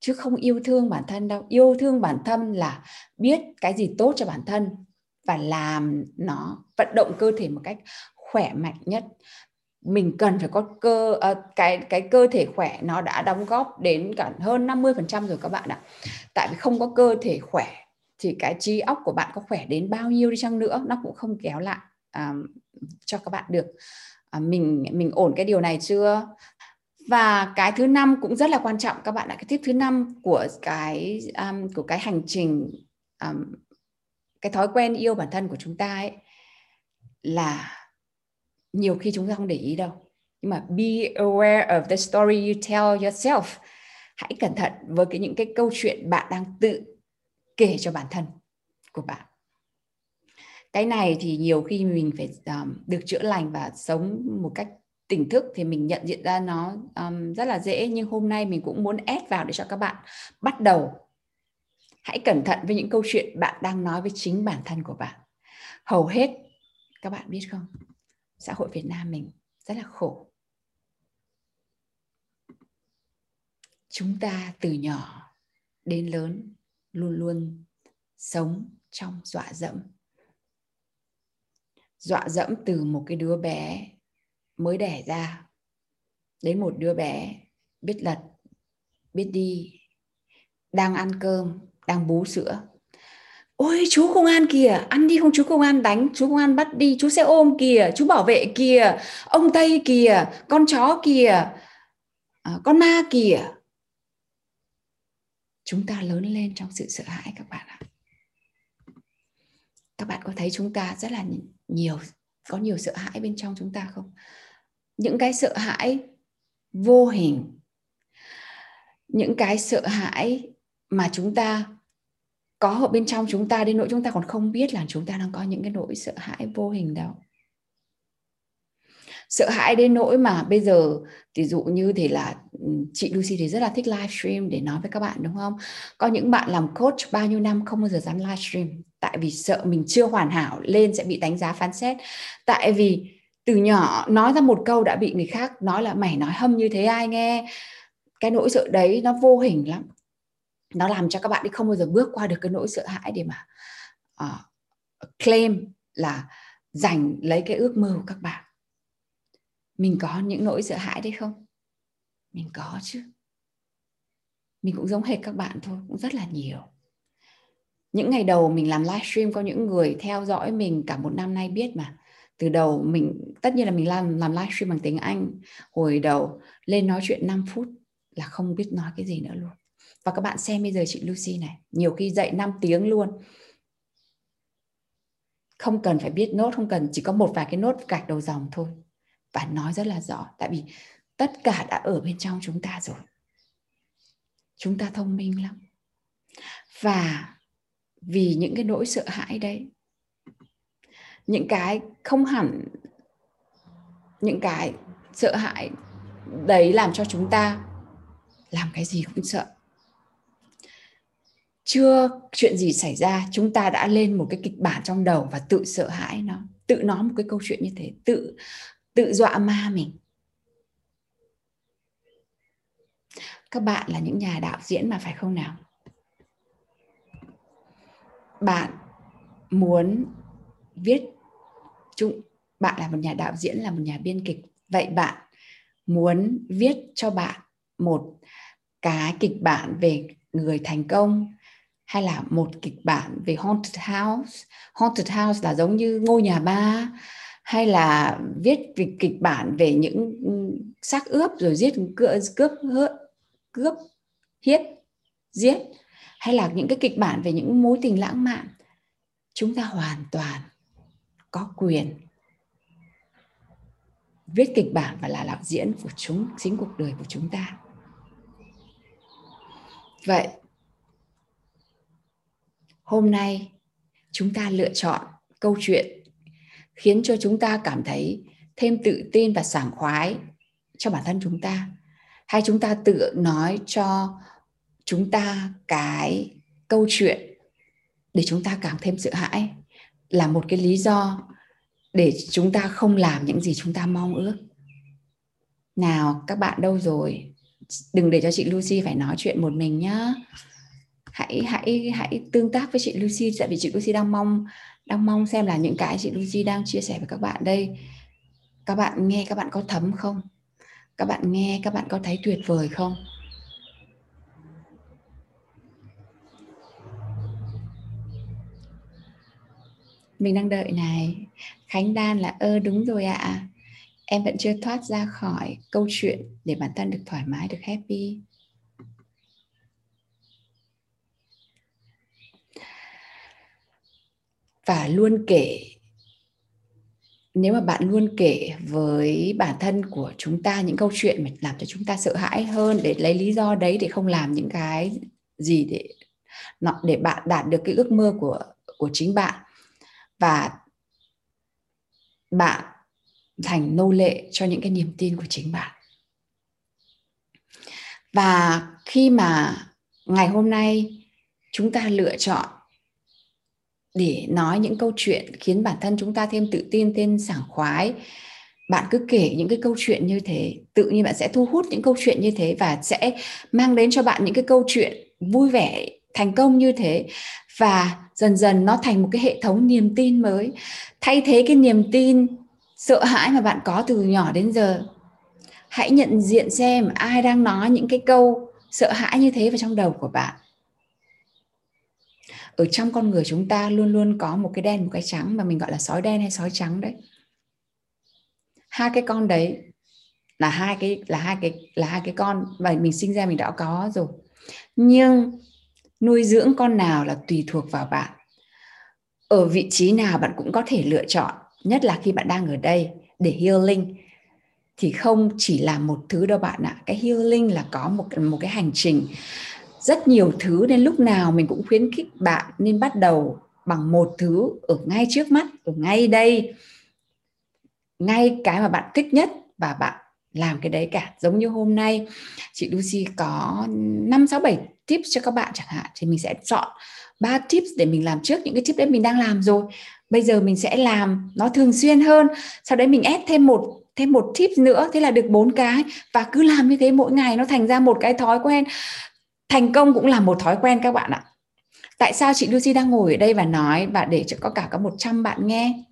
[SPEAKER 1] Chứ không yêu thương bản thân đâu. Yêu thương bản thân là biết cái gì tốt cho bản thân và làm nó vận động cơ thể một cách khỏe mạnh nhất mình cần phải có cơ uh, cái cái cơ thể khỏe nó đã đóng góp đến cả hơn 50% rồi các bạn ạ. Tại vì không có cơ thể khỏe thì cái trí óc của bạn có khỏe đến bao nhiêu đi chăng nữa nó cũng không kéo lại uh, cho các bạn được. Uh, mình mình ổn cái điều này chưa? Và cái thứ năm cũng rất là quan trọng các bạn ạ. Cái tip thứ năm của cái um, của cái hành trình um, cái thói quen yêu bản thân của chúng ta ấy là nhiều khi chúng ta không để ý đâu. Nhưng mà be aware of the story you tell yourself. Hãy cẩn thận với cái những cái câu chuyện bạn đang tự kể cho bản thân của bạn. Cái này thì nhiều khi mình phải um, được chữa lành và sống một cách tỉnh thức thì mình nhận diện ra nó um, rất là dễ. Nhưng hôm nay mình cũng muốn ép vào để cho các bạn bắt đầu hãy cẩn thận với những câu chuyện bạn đang nói với chính bản thân của bạn. Hầu hết, các bạn biết không? Xã hội việt nam mình rất là khổ. Chúng ta từ nhỏ đến lớn luôn luôn sống trong dọa dẫm. Dọa dẫm từ một cái đứa bé mới đẻ ra đến một đứa bé biết lật, biết đi, đang ăn cơm đang bú sữa. Ôi chú công an kìa ăn đi không chú công an đánh chú công an bắt đi chú xe ôm kìa chú bảo vệ kìa ông tây kìa con chó kìa à, con ma kìa. Chúng ta lớn lên trong sự sợ hãi các bạn ạ. Các bạn có thấy chúng ta rất là nhiều có nhiều sợ hãi bên trong chúng ta không? Những cái sợ hãi vô hình những cái sợ hãi mà chúng ta có ở bên trong chúng ta đến nỗi chúng ta còn không biết là chúng ta đang có những cái nỗi sợ hãi vô hình đâu. Sợ hãi đến nỗi mà bây giờ ví dụ như thế là ừ, chị Lucy thì rất là thích livestream để nói với các bạn, đúng không? Có những bạn làm coach bao nhiêu năm không bao giờ dám livestream tại vì sợ mình chưa hoàn hảo, lên sẽ bị đánh giá phán xét. Tại vì từ nhỏ nói ra một câu đã bị người khác nói là mày nói hâm như thế ai nghe? Cái nỗi sợ đấy nó vô hình lắm nó làm cho các bạn đi không bao giờ bước qua được cái nỗi sợ hãi để mà uh, claim là giành lấy cái ước mơ của các bạn. Mình có những nỗi sợ hãi đấy không? Mình có chứ. Mình cũng giống hệt các bạn thôi cũng rất là nhiều. Những ngày đầu mình làm livestream có những người theo dõi mình cả một năm nay biết mà. Từ đầu mình tất nhiên là mình làm làm livestream bằng tiếng Anh. Hồi đầu lên nói chuyện 5 phút là không biết nói cái gì nữa luôn và các bạn xem bây giờ chị Lucy này, nhiều khi dạy 5 tiếng luôn. Không cần phải biết nốt, không cần, chỉ có một vài cái nốt gạch đầu dòng thôi. Và nói rất là rõ, tại vì tất cả đã ở bên trong chúng ta rồi. Chúng ta thông minh lắm. Và vì những cái nỗi sợ hãi đấy, những cái không hẳn, những cái sợ hãi đấy làm cho chúng ta làm cái gì cũng sợ chưa chuyện gì xảy ra, chúng ta đã lên một cái kịch bản trong đầu và tự sợ hãi nó. Tự nói một cái câu chuyện như thế, tự tự dọa ma mình. Các bạn là những nhà đạo diễn mà, phải không nào? Bạn muốn viết chung, bạn là một nhà đạo diễn, là một nhà biên kịch. Vậy bạn muốn viết cho bạn một cái kịch bản về người thành công hay là một kịch bản về haunted house? Haunted house là giống như ngôi nhà ba, hay là viết về kịch bản về những ừ, xác ướp rồi giết, cướp cướp cướp, hiếp, giết, hay là những cái kịch bản về những mối tình lãng mạn? Chúng ta hoàn toàn có quyền viết kịch bản và là đạo diễn của chúng, chính cuộc đời của chúng ta. Vậy hôm nay, chúng ta lựa chọn câu chuyện khiến cho chúng ta cảm thấy thêm tự tin và sảng khoái cho bản thân chúng ta. Hay chúng ta tự nói cho chúng ta cái câu chuyện để chúng ta càng thêm sợ hãi là một cái lý do để chúng ta không làm những gì chúng ta mong ước. Nào, các bạn đâu rồi? Đừng để cho chị Lucy phải nói chuyện một mình nhá hãy hãy hãy tương tác với chị Lucy, tại vì chị Lucy đang mong đang mong xem là những cái chị Lucy đang chia sẻ với các bạn đây. Các bạn nghe các bạn có thấm không? Các bạn nghe, các bạn có thấy tuyệt vời không? Mình đang đợi này. Khánh đan là, ơ, đúng rồi ạ. À. em vẫn chưa thoát ra khỏi câu chuyện để bản thân được thoải mái, được happy. Và luôn kể, nếu mà bạn luôn kể với bản thân của chúng ta những câu chuyện mà làm cho chúng ta sợ hãi hơn, để lấy lý do đấy để không làm những cái gì để để bạn đạt được cái ước mơ của của chính bạn. Và bạn thành nô lệ cho những cái niềm tin của chính bạn. Và khi mà ngày hôm nay chúng ta lựa chọn để nói những câu chuyện khiến bản thân chúng ta thêm tự tin, thêm sảng khoái. Bạn cứ kể những cái câu chuyện như thế, tự nhiên bạn sẽ thu hút những câu chuyện như thế và sẽ mang đến cho bạn những cái câu chuyện vui vẻ, thành công như thế. Và dần dần nó thành một cái hệ thống niềm tin mới. Thay thế cái niềm tin, sợ hãi mà bạn có từ nhỏ đến giờ, hãy nhận diện xem ai đang nói những cái câu sợ hãi như thế vào trong đầu của bạn ở trong con người chúng ta luôn luôn có một cái đen, một cái trắng mà mình gọi là sói đen hay sói trắng đấy. Hai cái con đấy là hai cái, là hai cái, là hai cái con và mình sinh ra mình đã có rồi. Nhưng nuôi dưỡng con nào là tùy thuộc vào bạn. Ở vị trí nào bạn cũng có thể lựa chọn, nhất là khi bạn đang ở đây để healing, thì không chỉ là một thứ đâu bạn ạ. Cái healing là có một một cái hành trình rất nhiều thứ nên lúc nào mình cũng khuyến khích bạn nên bắt đầu bằng một thứ ở ngay trước mắt, ở ngay đây. Ngay cái mà bạn thích nhất và bạn làm cái đấy cả. Giống như hôm nay, chị Lucy có 5 6 7 tips cho các bạn chẳng hạn, thì mình sẽ chọn ba tips để mình làm trước những cái tip đấy mình đang làm rồi. Bây giờ mình sẽ làm nó thường xuyên hơn. Sau đấy mình ép thêm một thêm một tip nữa, thế là được bốn cái. Và cứ làm như thế mỗi ngày, nó thành ra một cái thói quen thành công cũng là một thói quen các bạn ạ. Tại sao chị Lucy đang ngồi ở đây và nói, và để cho có cả có 100 bạn nghe?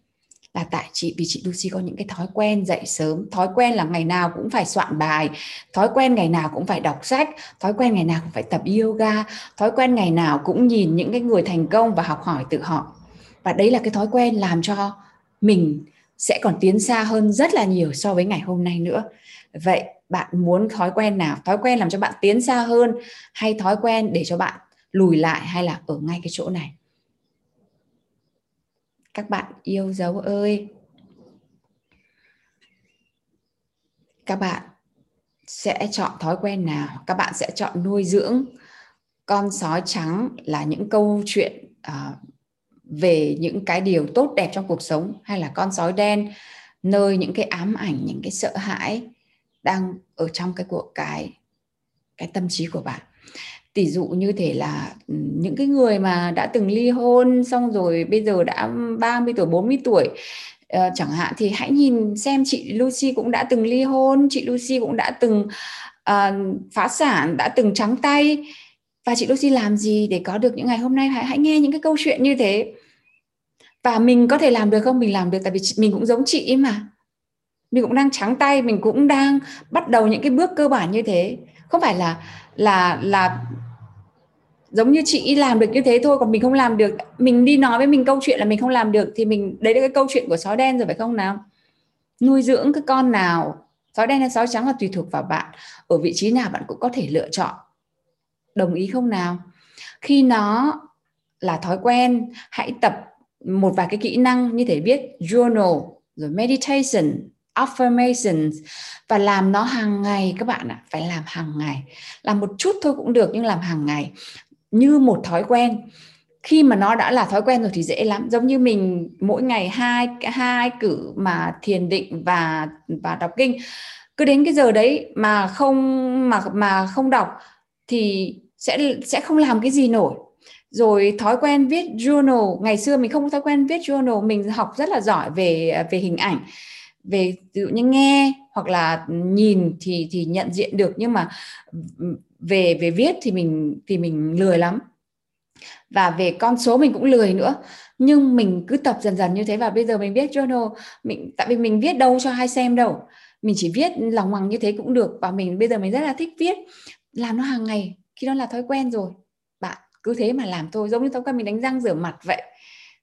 [SPEAKER 1] Là tại chị, vì chị Lucy có những cái thói quen dậy sớm. Thói quen là ngày nào cũng phải soạn bài. Thói quen ngày nào cũng phải đọc sách. Thói quen ngày nào cũng phải tập yoga. Thói quen ngày nào cũng nhìn những cái người thành công và học hỏi từ họ. Và đấy là cái thói quen làm cho mình sẽ còn tiến xa hơn rất là nhiều so với ngày hôm nay nữa. Vậy bạn muốn thói quen nào? Thói quen làm cho bạn tiến xa hơn hay thói quen để cho bạn lùi lại hay là ở ngay cái chỗ này? Các bạn yêu dấu ơi. Các bạn sẽ chọn thói quen nào? Các bạn sẽ chọn nuôi dưỡng con sói trắng là những câu chuyện uh, về những cái điều tốt đẹp trong cuộc sống hay là con sói đen nơi những cái ám ảnh những cái sợ hãi? Đang ở trong cái cuộc cái cái tâm trí của bạn. Tỷ dụ như thể là ừ, những cái người mà đã từng ly hôn xong rồi bây giờ đã 30 tuổi 40 tuổi uh, chẳng hạn thì hãy nhìn xem chị Lucy cũng đã từng ly hôn chị Lucy cũng đã từng uh, phá sản đã từng trắng tay. Và chị Lucy làm gì để có được những ngày hôm nay? Hãy hãy nghe những cái câu chuyện như thế. Và mình có thể làm được không? Mình làm được tại vì mình cũng giống chị mà mình cũng đang trắng tay, mình cũng đang bắt đầu những cái bước cơ bản như thế. Không phải là là là giống như chị làm được như thế thôi, còn mình không làm được. Mình đi nói với mình câu chuyện là mình không làm được, thì mình, đấy là cái câu chuyện của sói đen rồi, phải không nào? Nuôi dưỡng cái con nào, sói đen hay sói trắng là tùy thuộc vào bạn. Ở vị trí nào bạn cũng có thể lựa chọn. Đồng ý không nào? Khi nó là thói quen, hãy tập một vài cái kỹ năng như thể viết journal, rồi meditation affirmations và làm nó hàng ngày các bạn ạ à, phải làm hàng ngày. Làm một chút thôi cũng được nhưng làm hàng ngày. Như một thói quen. Khi mà nó đã là thói quen rồi thì dễ lắm. Giống như mình mỗi ngày hai hai cử mà thiền định và và đọc kinh. Cứ đến cái giờ đấy mà không mà mà không đọc thì sẽ sẽ không làm cái gì nổi. Rồi thói quen viết journal. Ngày xưa mình không có thói quen viết journal. Mình học rất là giỏi về về hình ảnh về ví dụ như nghe hoặc là nhìn thì thì nhận diện được, nhưng mà về về viết thì mình thì mình lười lắm. Và về con số mình cũng lười nữa. Nhưng mình cứ tập dần dần như thế và bây giờ mình viết journal. Mình, tại vì mình viết đâu cho ai xem đâu. Mình chỉ viết lòng hoàng như thế cũng được. Và mình, bây giờ mình rất là thích viết. Làm nó hàng ngày. Khi nó là thói quen rồi. Bạn cứ thế mà làm thôi. Giống như thói quen mình đánh răng rửa mặt vậy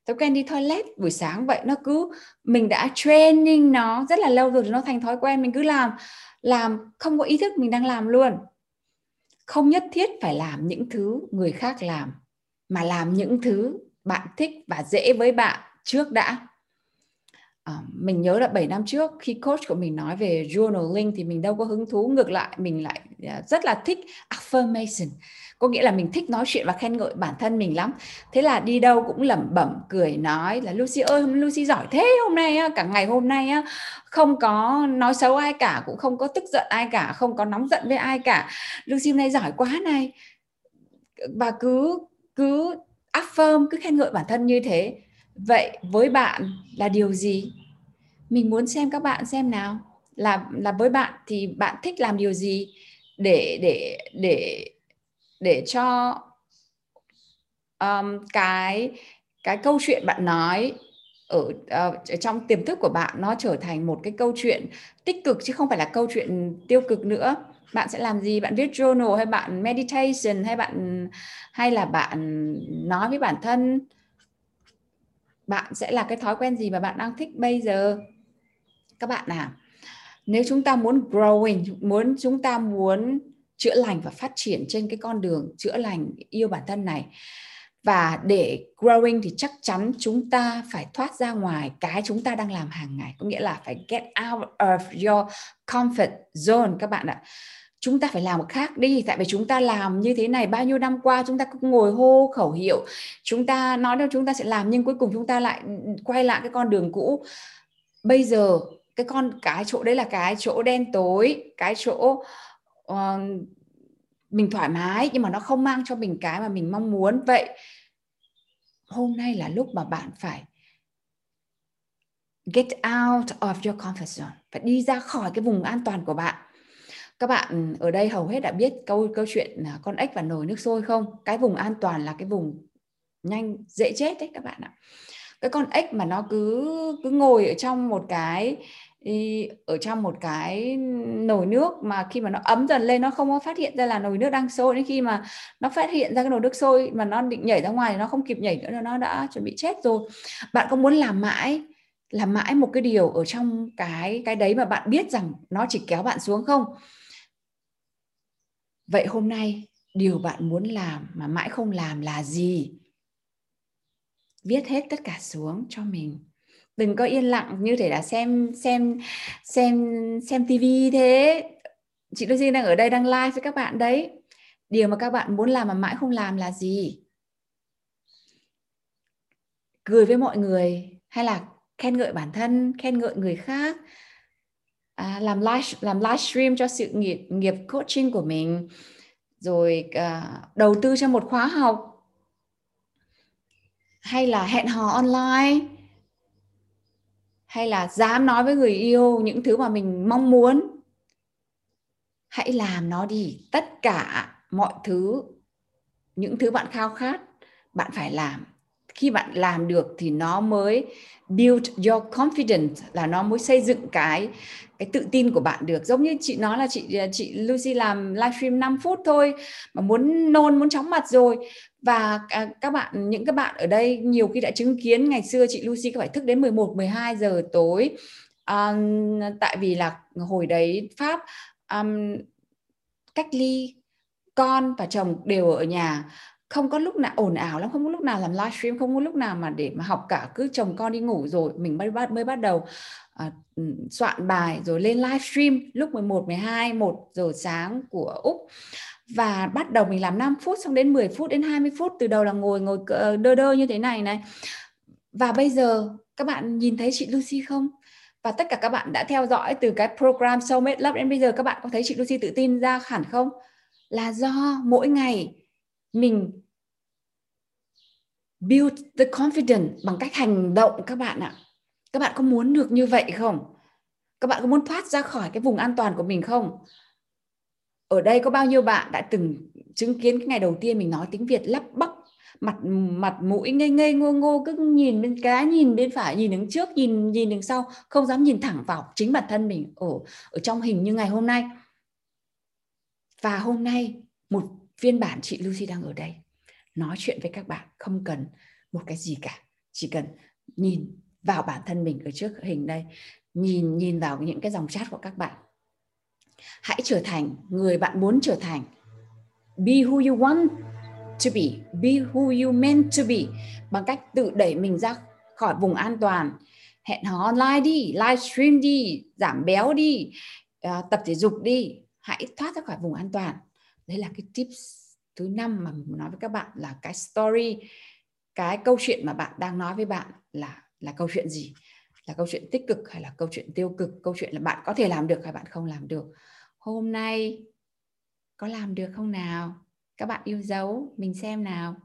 [SPEAKER 1] thói quen đi toilet buổi sáng vậy nó cứ mình đã training nó rất là lâu rồi nó thành thói quen mình cứ làm làm không có ý thức mình đang làm luôn. Không nhất thiết phải làm những thứ người khác làm mà làm những thứ bạn thích và dễ với bạn trước đã. À, mình nhớ là 7 năm trước khi coach của mình nói về journaling thì mình đâu có hứng thú ngược lại mình lại ờ, rất là thích affirmation có nghĩa là mình thích nói chuyện và khen ngợi bản thân mình lắm. Thế là đi đâu cũng lẩm bẩm, cười nói là, Lucy ơi Lucy giỏi thế hôm nay cả ngày hôm nay không có nói xấu ai cả, cũng không có tức giận ai cả, không có nóng giận với ai cả. Lucy hôm nay giỏi quá này. Và cứ cứ affirm, cứ khen ngợi bản thân như thế. Vậy với bạn là điều gì? Mình muốn xem các bạn xem nào. Là là với bạn thì bạn thích làm điều gì để để để để cho um, cái cái câu chuyện bạn nói ở, uh, ở trong tiềm thức của bạn nó trở thành một cái câu chuyện tích cực chứ không phải là câu chuyện tiêu cực nữa. Bạn sẽ làm gì? Bạn viết journal hay bạn meditation hay bạn hay là bạn nói với bản thân? Bạn sẽ là cái thói quen gì mà bạn đang thích bây giờ? Các bạn à nếu chúng ta muốn growing muốn chúng ta muốn chữa lành và phát triển trên cái con đường chữa lành yêu bản thân này. Và để growing thì chắc chắn chúng ta phải thoát ra ngoài cái chúng ta đang làm hàng ngày. Có nghĩa là phải get out of your comfort zone các bạn ạ. Chúng ta phải làm một khác đi, tại vì chúng ta làm như thế này bao nhiêu năm qua chúng ta cứ ngồi hô khẩu hiệu. Chúng ta nói đâu chúng ta sẽ làm nhưng cuối cùng chúng ta lại quay lại cái con đường cũ. Bây giờ cái con, cái chỗ đấy là cái chỗ đen tối, cái chỗ uh, mình thoải mái nhưng mà nó không mang cho mình cái mà mình mong muốn. Vậy hôm nay là lúc mà bạn phải get out of your comfort zone phải đi ra khỏi cái vùng an toàn của bạn. Các bạn ở đây hầu hết đã biết câu câu chuyện con ếch và nồi nước sôi không? Cái vùng an toàn là cái vùng nhanh dễ chết đấy các bạn ạ. Cái con ếch mà nó cứ cứ ngồi ở trong một cái ở trong một cái nồi nước mà khi mà nó ấm dần lên, nó không có phát hiện ra là nồi nước đang sôi, đến khi mà nó phát hiện ra cái nồi nước sôi mà nó định nhảy ra ngoài nó không kịp nhảy nữa nó đã chuẩn bị chết rồi. Bạn có muốn làm mãi làm mãi một cái điều ở trong cái cái đấy mà bạn biết rằng nó chỉ kéo bạn xuống không? Vậy hôm nay, điều bạn muốn làm mà mãi không làm là gì? Viết hết tất cả xuống cho mình đừng có yên lặng như thể là xem xem xem xem tivi thế. Chị Lucy đang ở đây đang live với các bạn đấy. Điều mà các bạn muốn làm mà mãi không làm là gì? Cười với mọi người hay là khen ngợi bản thân khen ngợi người khác? À, làm live làm livestream cho sự nghiệp nghiệp coaching của mình. Rồi à, đầu tư cho một khóa học. Hay là hẹn hò online? Hay là dám nói với người yêu những thứ mà mình mong muốn? Hãy làm nó đi. Tất cả mọi thứ, những thứ bạn khao khát, bạn phải làm. Khi bạn làm được thì nó mới build your confidence, là nó mới xây dựng cái cái tự tin của bạn được. Giống như chị nói là chị à, chị Lucy làm livestream 5 phút thôi mà muốn nôn muốn chóng mặt rồi. Và à, các bạn những các bạn ở đây nhiều khi đã chứng kiến ngày xưa chị Lucy phải thức đến 11 12 giờ tối. Um, tại vì là hồi đấy Pháp um, cách ly con và chồng đều ở nhà không có lúc nào ồn ào lắm không có lúc nào làm livestream không có lúc nào mà để mà học cả cứ chồng con đi ngủ rồi mình mới bắt mới bắt đầu à, ừ, soạn bài rồi lên livestream lúc 11 12 1 giờ sáng của Úc. Và bắt đầu mình làm 5 phút xong đến 10 phút đến 20 phút từ đầu là ngồi ngồi ờ, đơ đơ như thế này này. Và bây giờ các bạn nhìn thấy chị Lucy không? Và tất cả các bạn đã theo dõi từ cái program Soulmate Love đến bây giờ các bạn có thấy chị Lucy tự tin ra hẳn không? Là do mỗi ngày mình build the confidence bằng cách hành động các bạn ạ. Các bạn có muốn được như vậy không? Các bạn có muốn thoát ra khỏi cái vùng an toàn của mình không? Ở đây có bao nhiêu bạn đã từng chứng kiến cái ngày đầu tiên mình nói tiếng Việt lắp bắp, mặt mặt mũi ngây ngây, ngô ngô, cứ nhìn bên cái nhìn bên phải, nhìn đứng trước, nhìn nhìn đứng sau, không dám nhìn thẳng vào chính bản thân mình. Ở ở trong hình như ngày hôm nay. Và hôm nay, một phiên bản chị Lucy đang ở đây. Nói chuyện với các bạn không cần một cái gì cả. Chỉ cần nhìn vào bản thân mình ở trước hình đây. Nhìn nhìn vào những cái dòng chat của các bạn. Hãy trở thành người bạn muốn trở thành. Be who you want to be. Be who you meant to be. Bằng cách tự đẩy mình ra khỏi vùng an toàn. Hẹn hò online đi livestream đi giảm béo đi uh, tập thể dục đi. Hãy thoát ra khỏi vùng an toàn đấy là cái tips thứ năm mà mình nói với các bạn là cái story, cái câu chuyện mà bạn đang nói với bạn là là câu chuyện gì? Là câu chuyện tích cực hay là câu chuyện tiêu cực? Câu chuyện là bạn có thể làm được hay bạn không làm được? Hôm nay có làm được không nào? Các bạn yêu dấu, mình xem nào.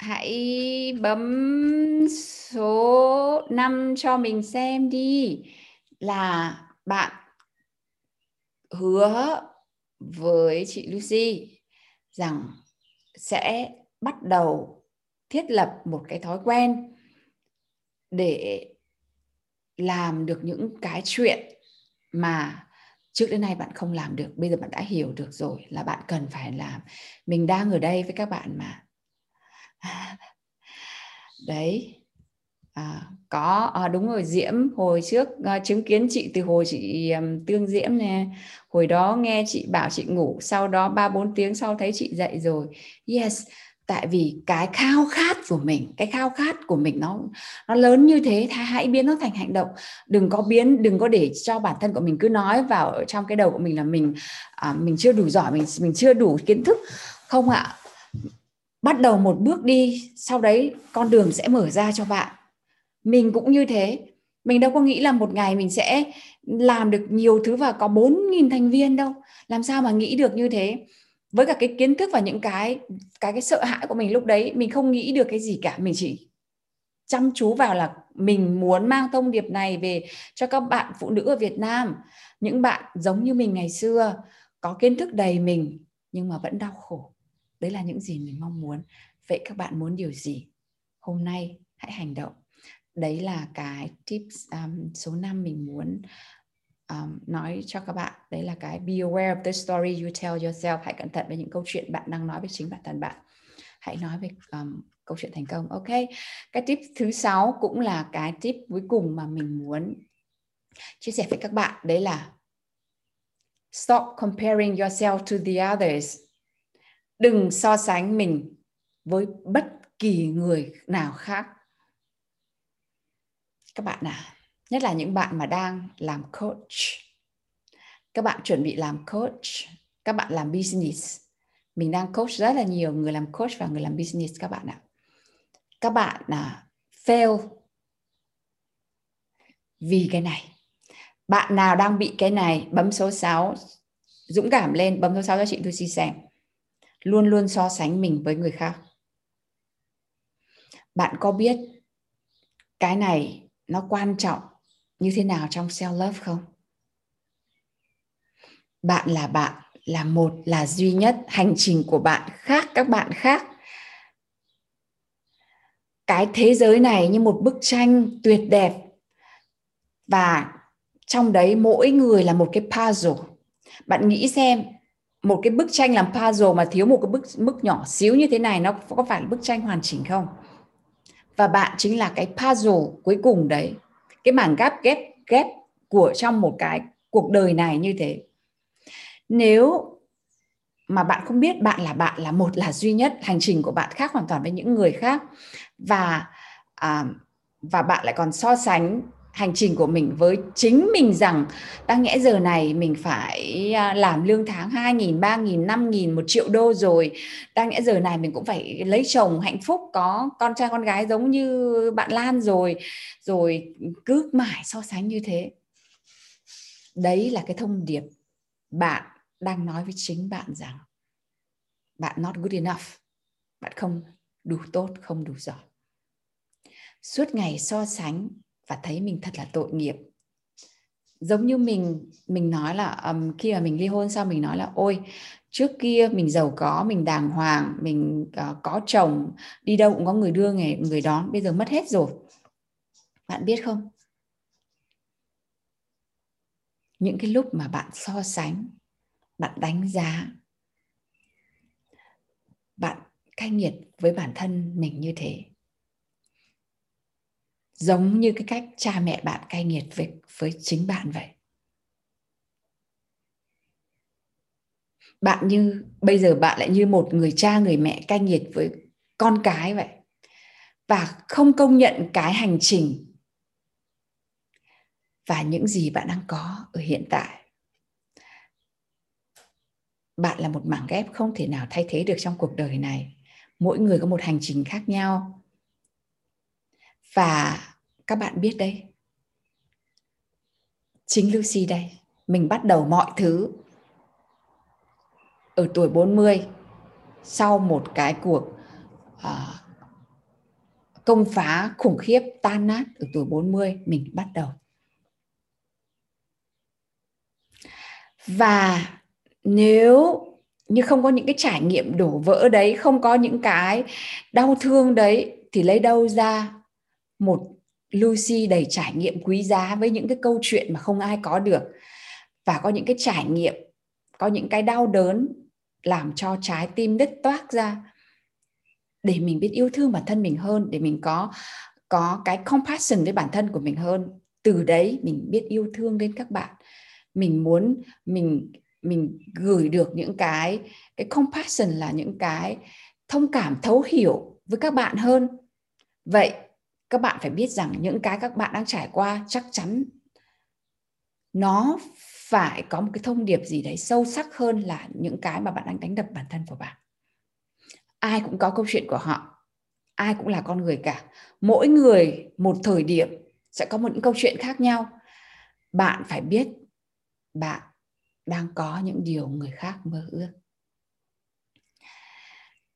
[SPEAKER 1] Hãy bấm số 5 cho mình xem đi. Là bạn hứa với chị Lucy rằng sẽ bắt đầu thiết lập một cái thói quen để làm được những cái chuyện mà trước đến nay bạn không làm được. Bây giờ bạn đã hiểu được rồi là bạn cần phải làm. Mình đang ở đây với các bạn mà. đấy. À, có à, đúng rồi diễm hồi trước à, chứng kiến chị từ hồi chị um, tương diễm nè hồi đó nghe chị bảo chị ngủ sau đó ba bốn tiếng sau thấy chị dậy rồi. Yes tại vì cái khao khát của mình cái khao khát của mình nó nó lớn như thế hãy biến nó thành hành động. Đừng có biến đừng có để cho bản thân của mình cứ nói vào trong cái đầu của mình là mình à, mình chưa đủ giỏi mình mình chưa đủ kiến thức. Không ạ bắt đầu một bước đi, sau đấy con đường sẽ mở ra cho bạn. Mình cũng như thế. Mình đâu có nghĩ là một ngày mình sẽ làm được nhiều thứ và có 4.000 thành viên đâu. Làm sao mà nghĩ được như thế? Với cả cái kiến thức và những cái cái cái sợ hãi của mình lúc đấy, mình không nghĩ được cái gì cả. Mình chỉ chăm chú vào là mình muốn mang thông điệp này về cho các bạn phụ nữ ở Việt Nam. Những bạn giống như mình ngày xưa, có kiến thức đầy mình, nhưng mà vẫn đau khổ đấy là những gì mình mong muốn. Vậy các bạn muốn điều gì? Hôm nay hãy hành động. Đấy là cái tips um, số 5 mình muốn um, nói cho các bạn. Đấy là cái be aware of the story you tell yourself. Hãy cẩn thận với những câu chuyện bạn đang nói với chính bản thân bạn. Hãy nói về um, câu chuyện thành công. Ok. Cái tip thứ sáu cũng là cái tip cuối cùng mà mình muốn chia sẻ với các bạn. Đấy là stop comparing yourself to the others đừng so sánh mình với bất kỳ người nào khác. Các bạn à nhất là những bạn mà đang làm coach. Các bạn chuẩn bị làm coach. Các bạn làm business. Mình đang coach rất là nhiều người làm coach và người làm business các bạn ạ. Các bạn là fail vì cái này. Bạn nào đang bị cái này, bấm số 6 dũng cảm lên, bấm số 6 cho chị tôi xem luôn luôn so sánh mình với người khác. Bạn có biết cái này nó quan trọng như thế nào trong self love không? Bạn là bạn, là một, là duy nhất, hành trình của bạn khác, các bạn khác. Cái thế giới này như một bức tranh tuyệt đẹp. Và trong đấy mỗi người là một cái puzzle. Bạn nghĩ xem một cái bức tranh làm puzzle mà thiếu một cái bức mức nhỏ xíu như thế này nó có phải là bức tranh hoàn chỉnh không? Và bạn chính là cái puzzle cuối cùng đấy. Cái mảng ghép ghép ghép của trong một cái cuộc đời này như thế. Nếu mà bạn không biết bạn là bạn là một là duy nhất hành trình của bạn khác hoàn toàn với những người khác. Và à, và bạn lại còn so sánh hành trình của mình với chính mình rằng đáng nhẽ giờ này mình phải à, làm lương tháng 2.000, 3.000, 5.000, 1 triệu đô rồi. Đáng nhẽ giờ này mình cũng phải lấy chồng hạnh phúc, có con trai con gái giống như bạn Lan rồi. Rồi cứ mãi so sánh như thế. Đấy là cái thông điệp bạn đang nói với chính bạn rằng bạn not good enough. Bạn không đủ tốt, không đủ giỏi. Suốt ngày so sánh và thấy mình thật là tội nghiệp. Giống như mình mình nói là um, khi mà mình ly hôn xong mình nói là ôi trước kia mình giàu có mình đàng hoàng mình uh, có chồng đi đâu cũng có người đưa người người đón bây giờ mất hết rồi. Bạn biết không? Những cái lúc mà bạn so sánh bạn đánh giá bạn cay nghiệt với bản thân mình như thế giống như cái cách cha mẹ bạn cay nghiệt với với chính bạn vậy. Bạn như, bây giờ bạn lại như một người cha, người mẹ cay nghiệt với con cái vậy. Và không công nhận cái hành trình và những gì bạn đang có ở hiện tại. Bạn là một mảng ghép không thể nào thay thế được trong cuộc đời này. Mỗi người có một hành trình khác nhau và các bạn biết đấy chính Lucy đây mình bắt đầu mọi thứ ở tuổi 40 sau một cái cuộc uh, công phá khủng khiếp tan nát ở tuổi 40 mình bắt đầu. Và nếu như không có những cái trải nghiệm đổ vỡ đấy không có những cái đau thương đấy thì lấy đâu ra một Lucy đầy trải nghiệm quý giá với những cái câu chuyện mà không ai có được và có những cái trải nghiệm, có những cái đau đớn làm cho trái tim đứt toác ra. Để mình biết yêu thương bản thân mình hơn, để mình có có cái compassion với bản thân của mình hơn. Từ đấy mình biết yêu thương đến các bạn. Mình muốn, mình mình gửi được những cái cái compassion là những cái thông cảm, thấu hiểu với các bạn hơn. Vậy các bạn phải biết rằng những cái các bạn đang trải qua chắc chắn nó phải có một cái thông điệp gì đấy sâu sắc hơn là những cái mà bạn đang đánh đập bản thân của bạn. Ai cũng có câu chuyện của họ, ai cũng là con người cả. Mỗi người một thời điểm sẽ có một những câu chuyện khác nhau. Bạn phải biết bạn đang có những điều người khác mơ ước.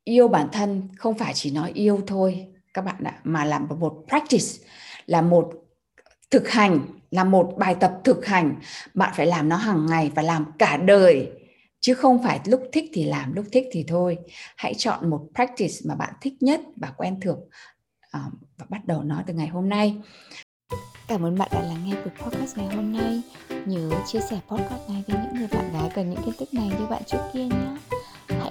[SPEAKER 1] Yêu bản thân không phải chỉ nói yêu thôi các bạn ạ, mà là một practice, là một thực hành, là một bài tập thực hành bạn phải làm nó hàng ngày và làm cả đời, chứ không phải lúc thích thì làm, lúc thích thì thôi hãy chọn một practice mà bạn thích nhất và quen thuộc à, và bắt đầu nó từ ngày hôm nay
[SPEAKER 2] Cảm ơn bạn đã lắng nghe buổi podcast ngày hôm nay. Nhớ chia sẻ podcast này với những người bạn gái cần những kiến thức này như bạn trước kia nhé.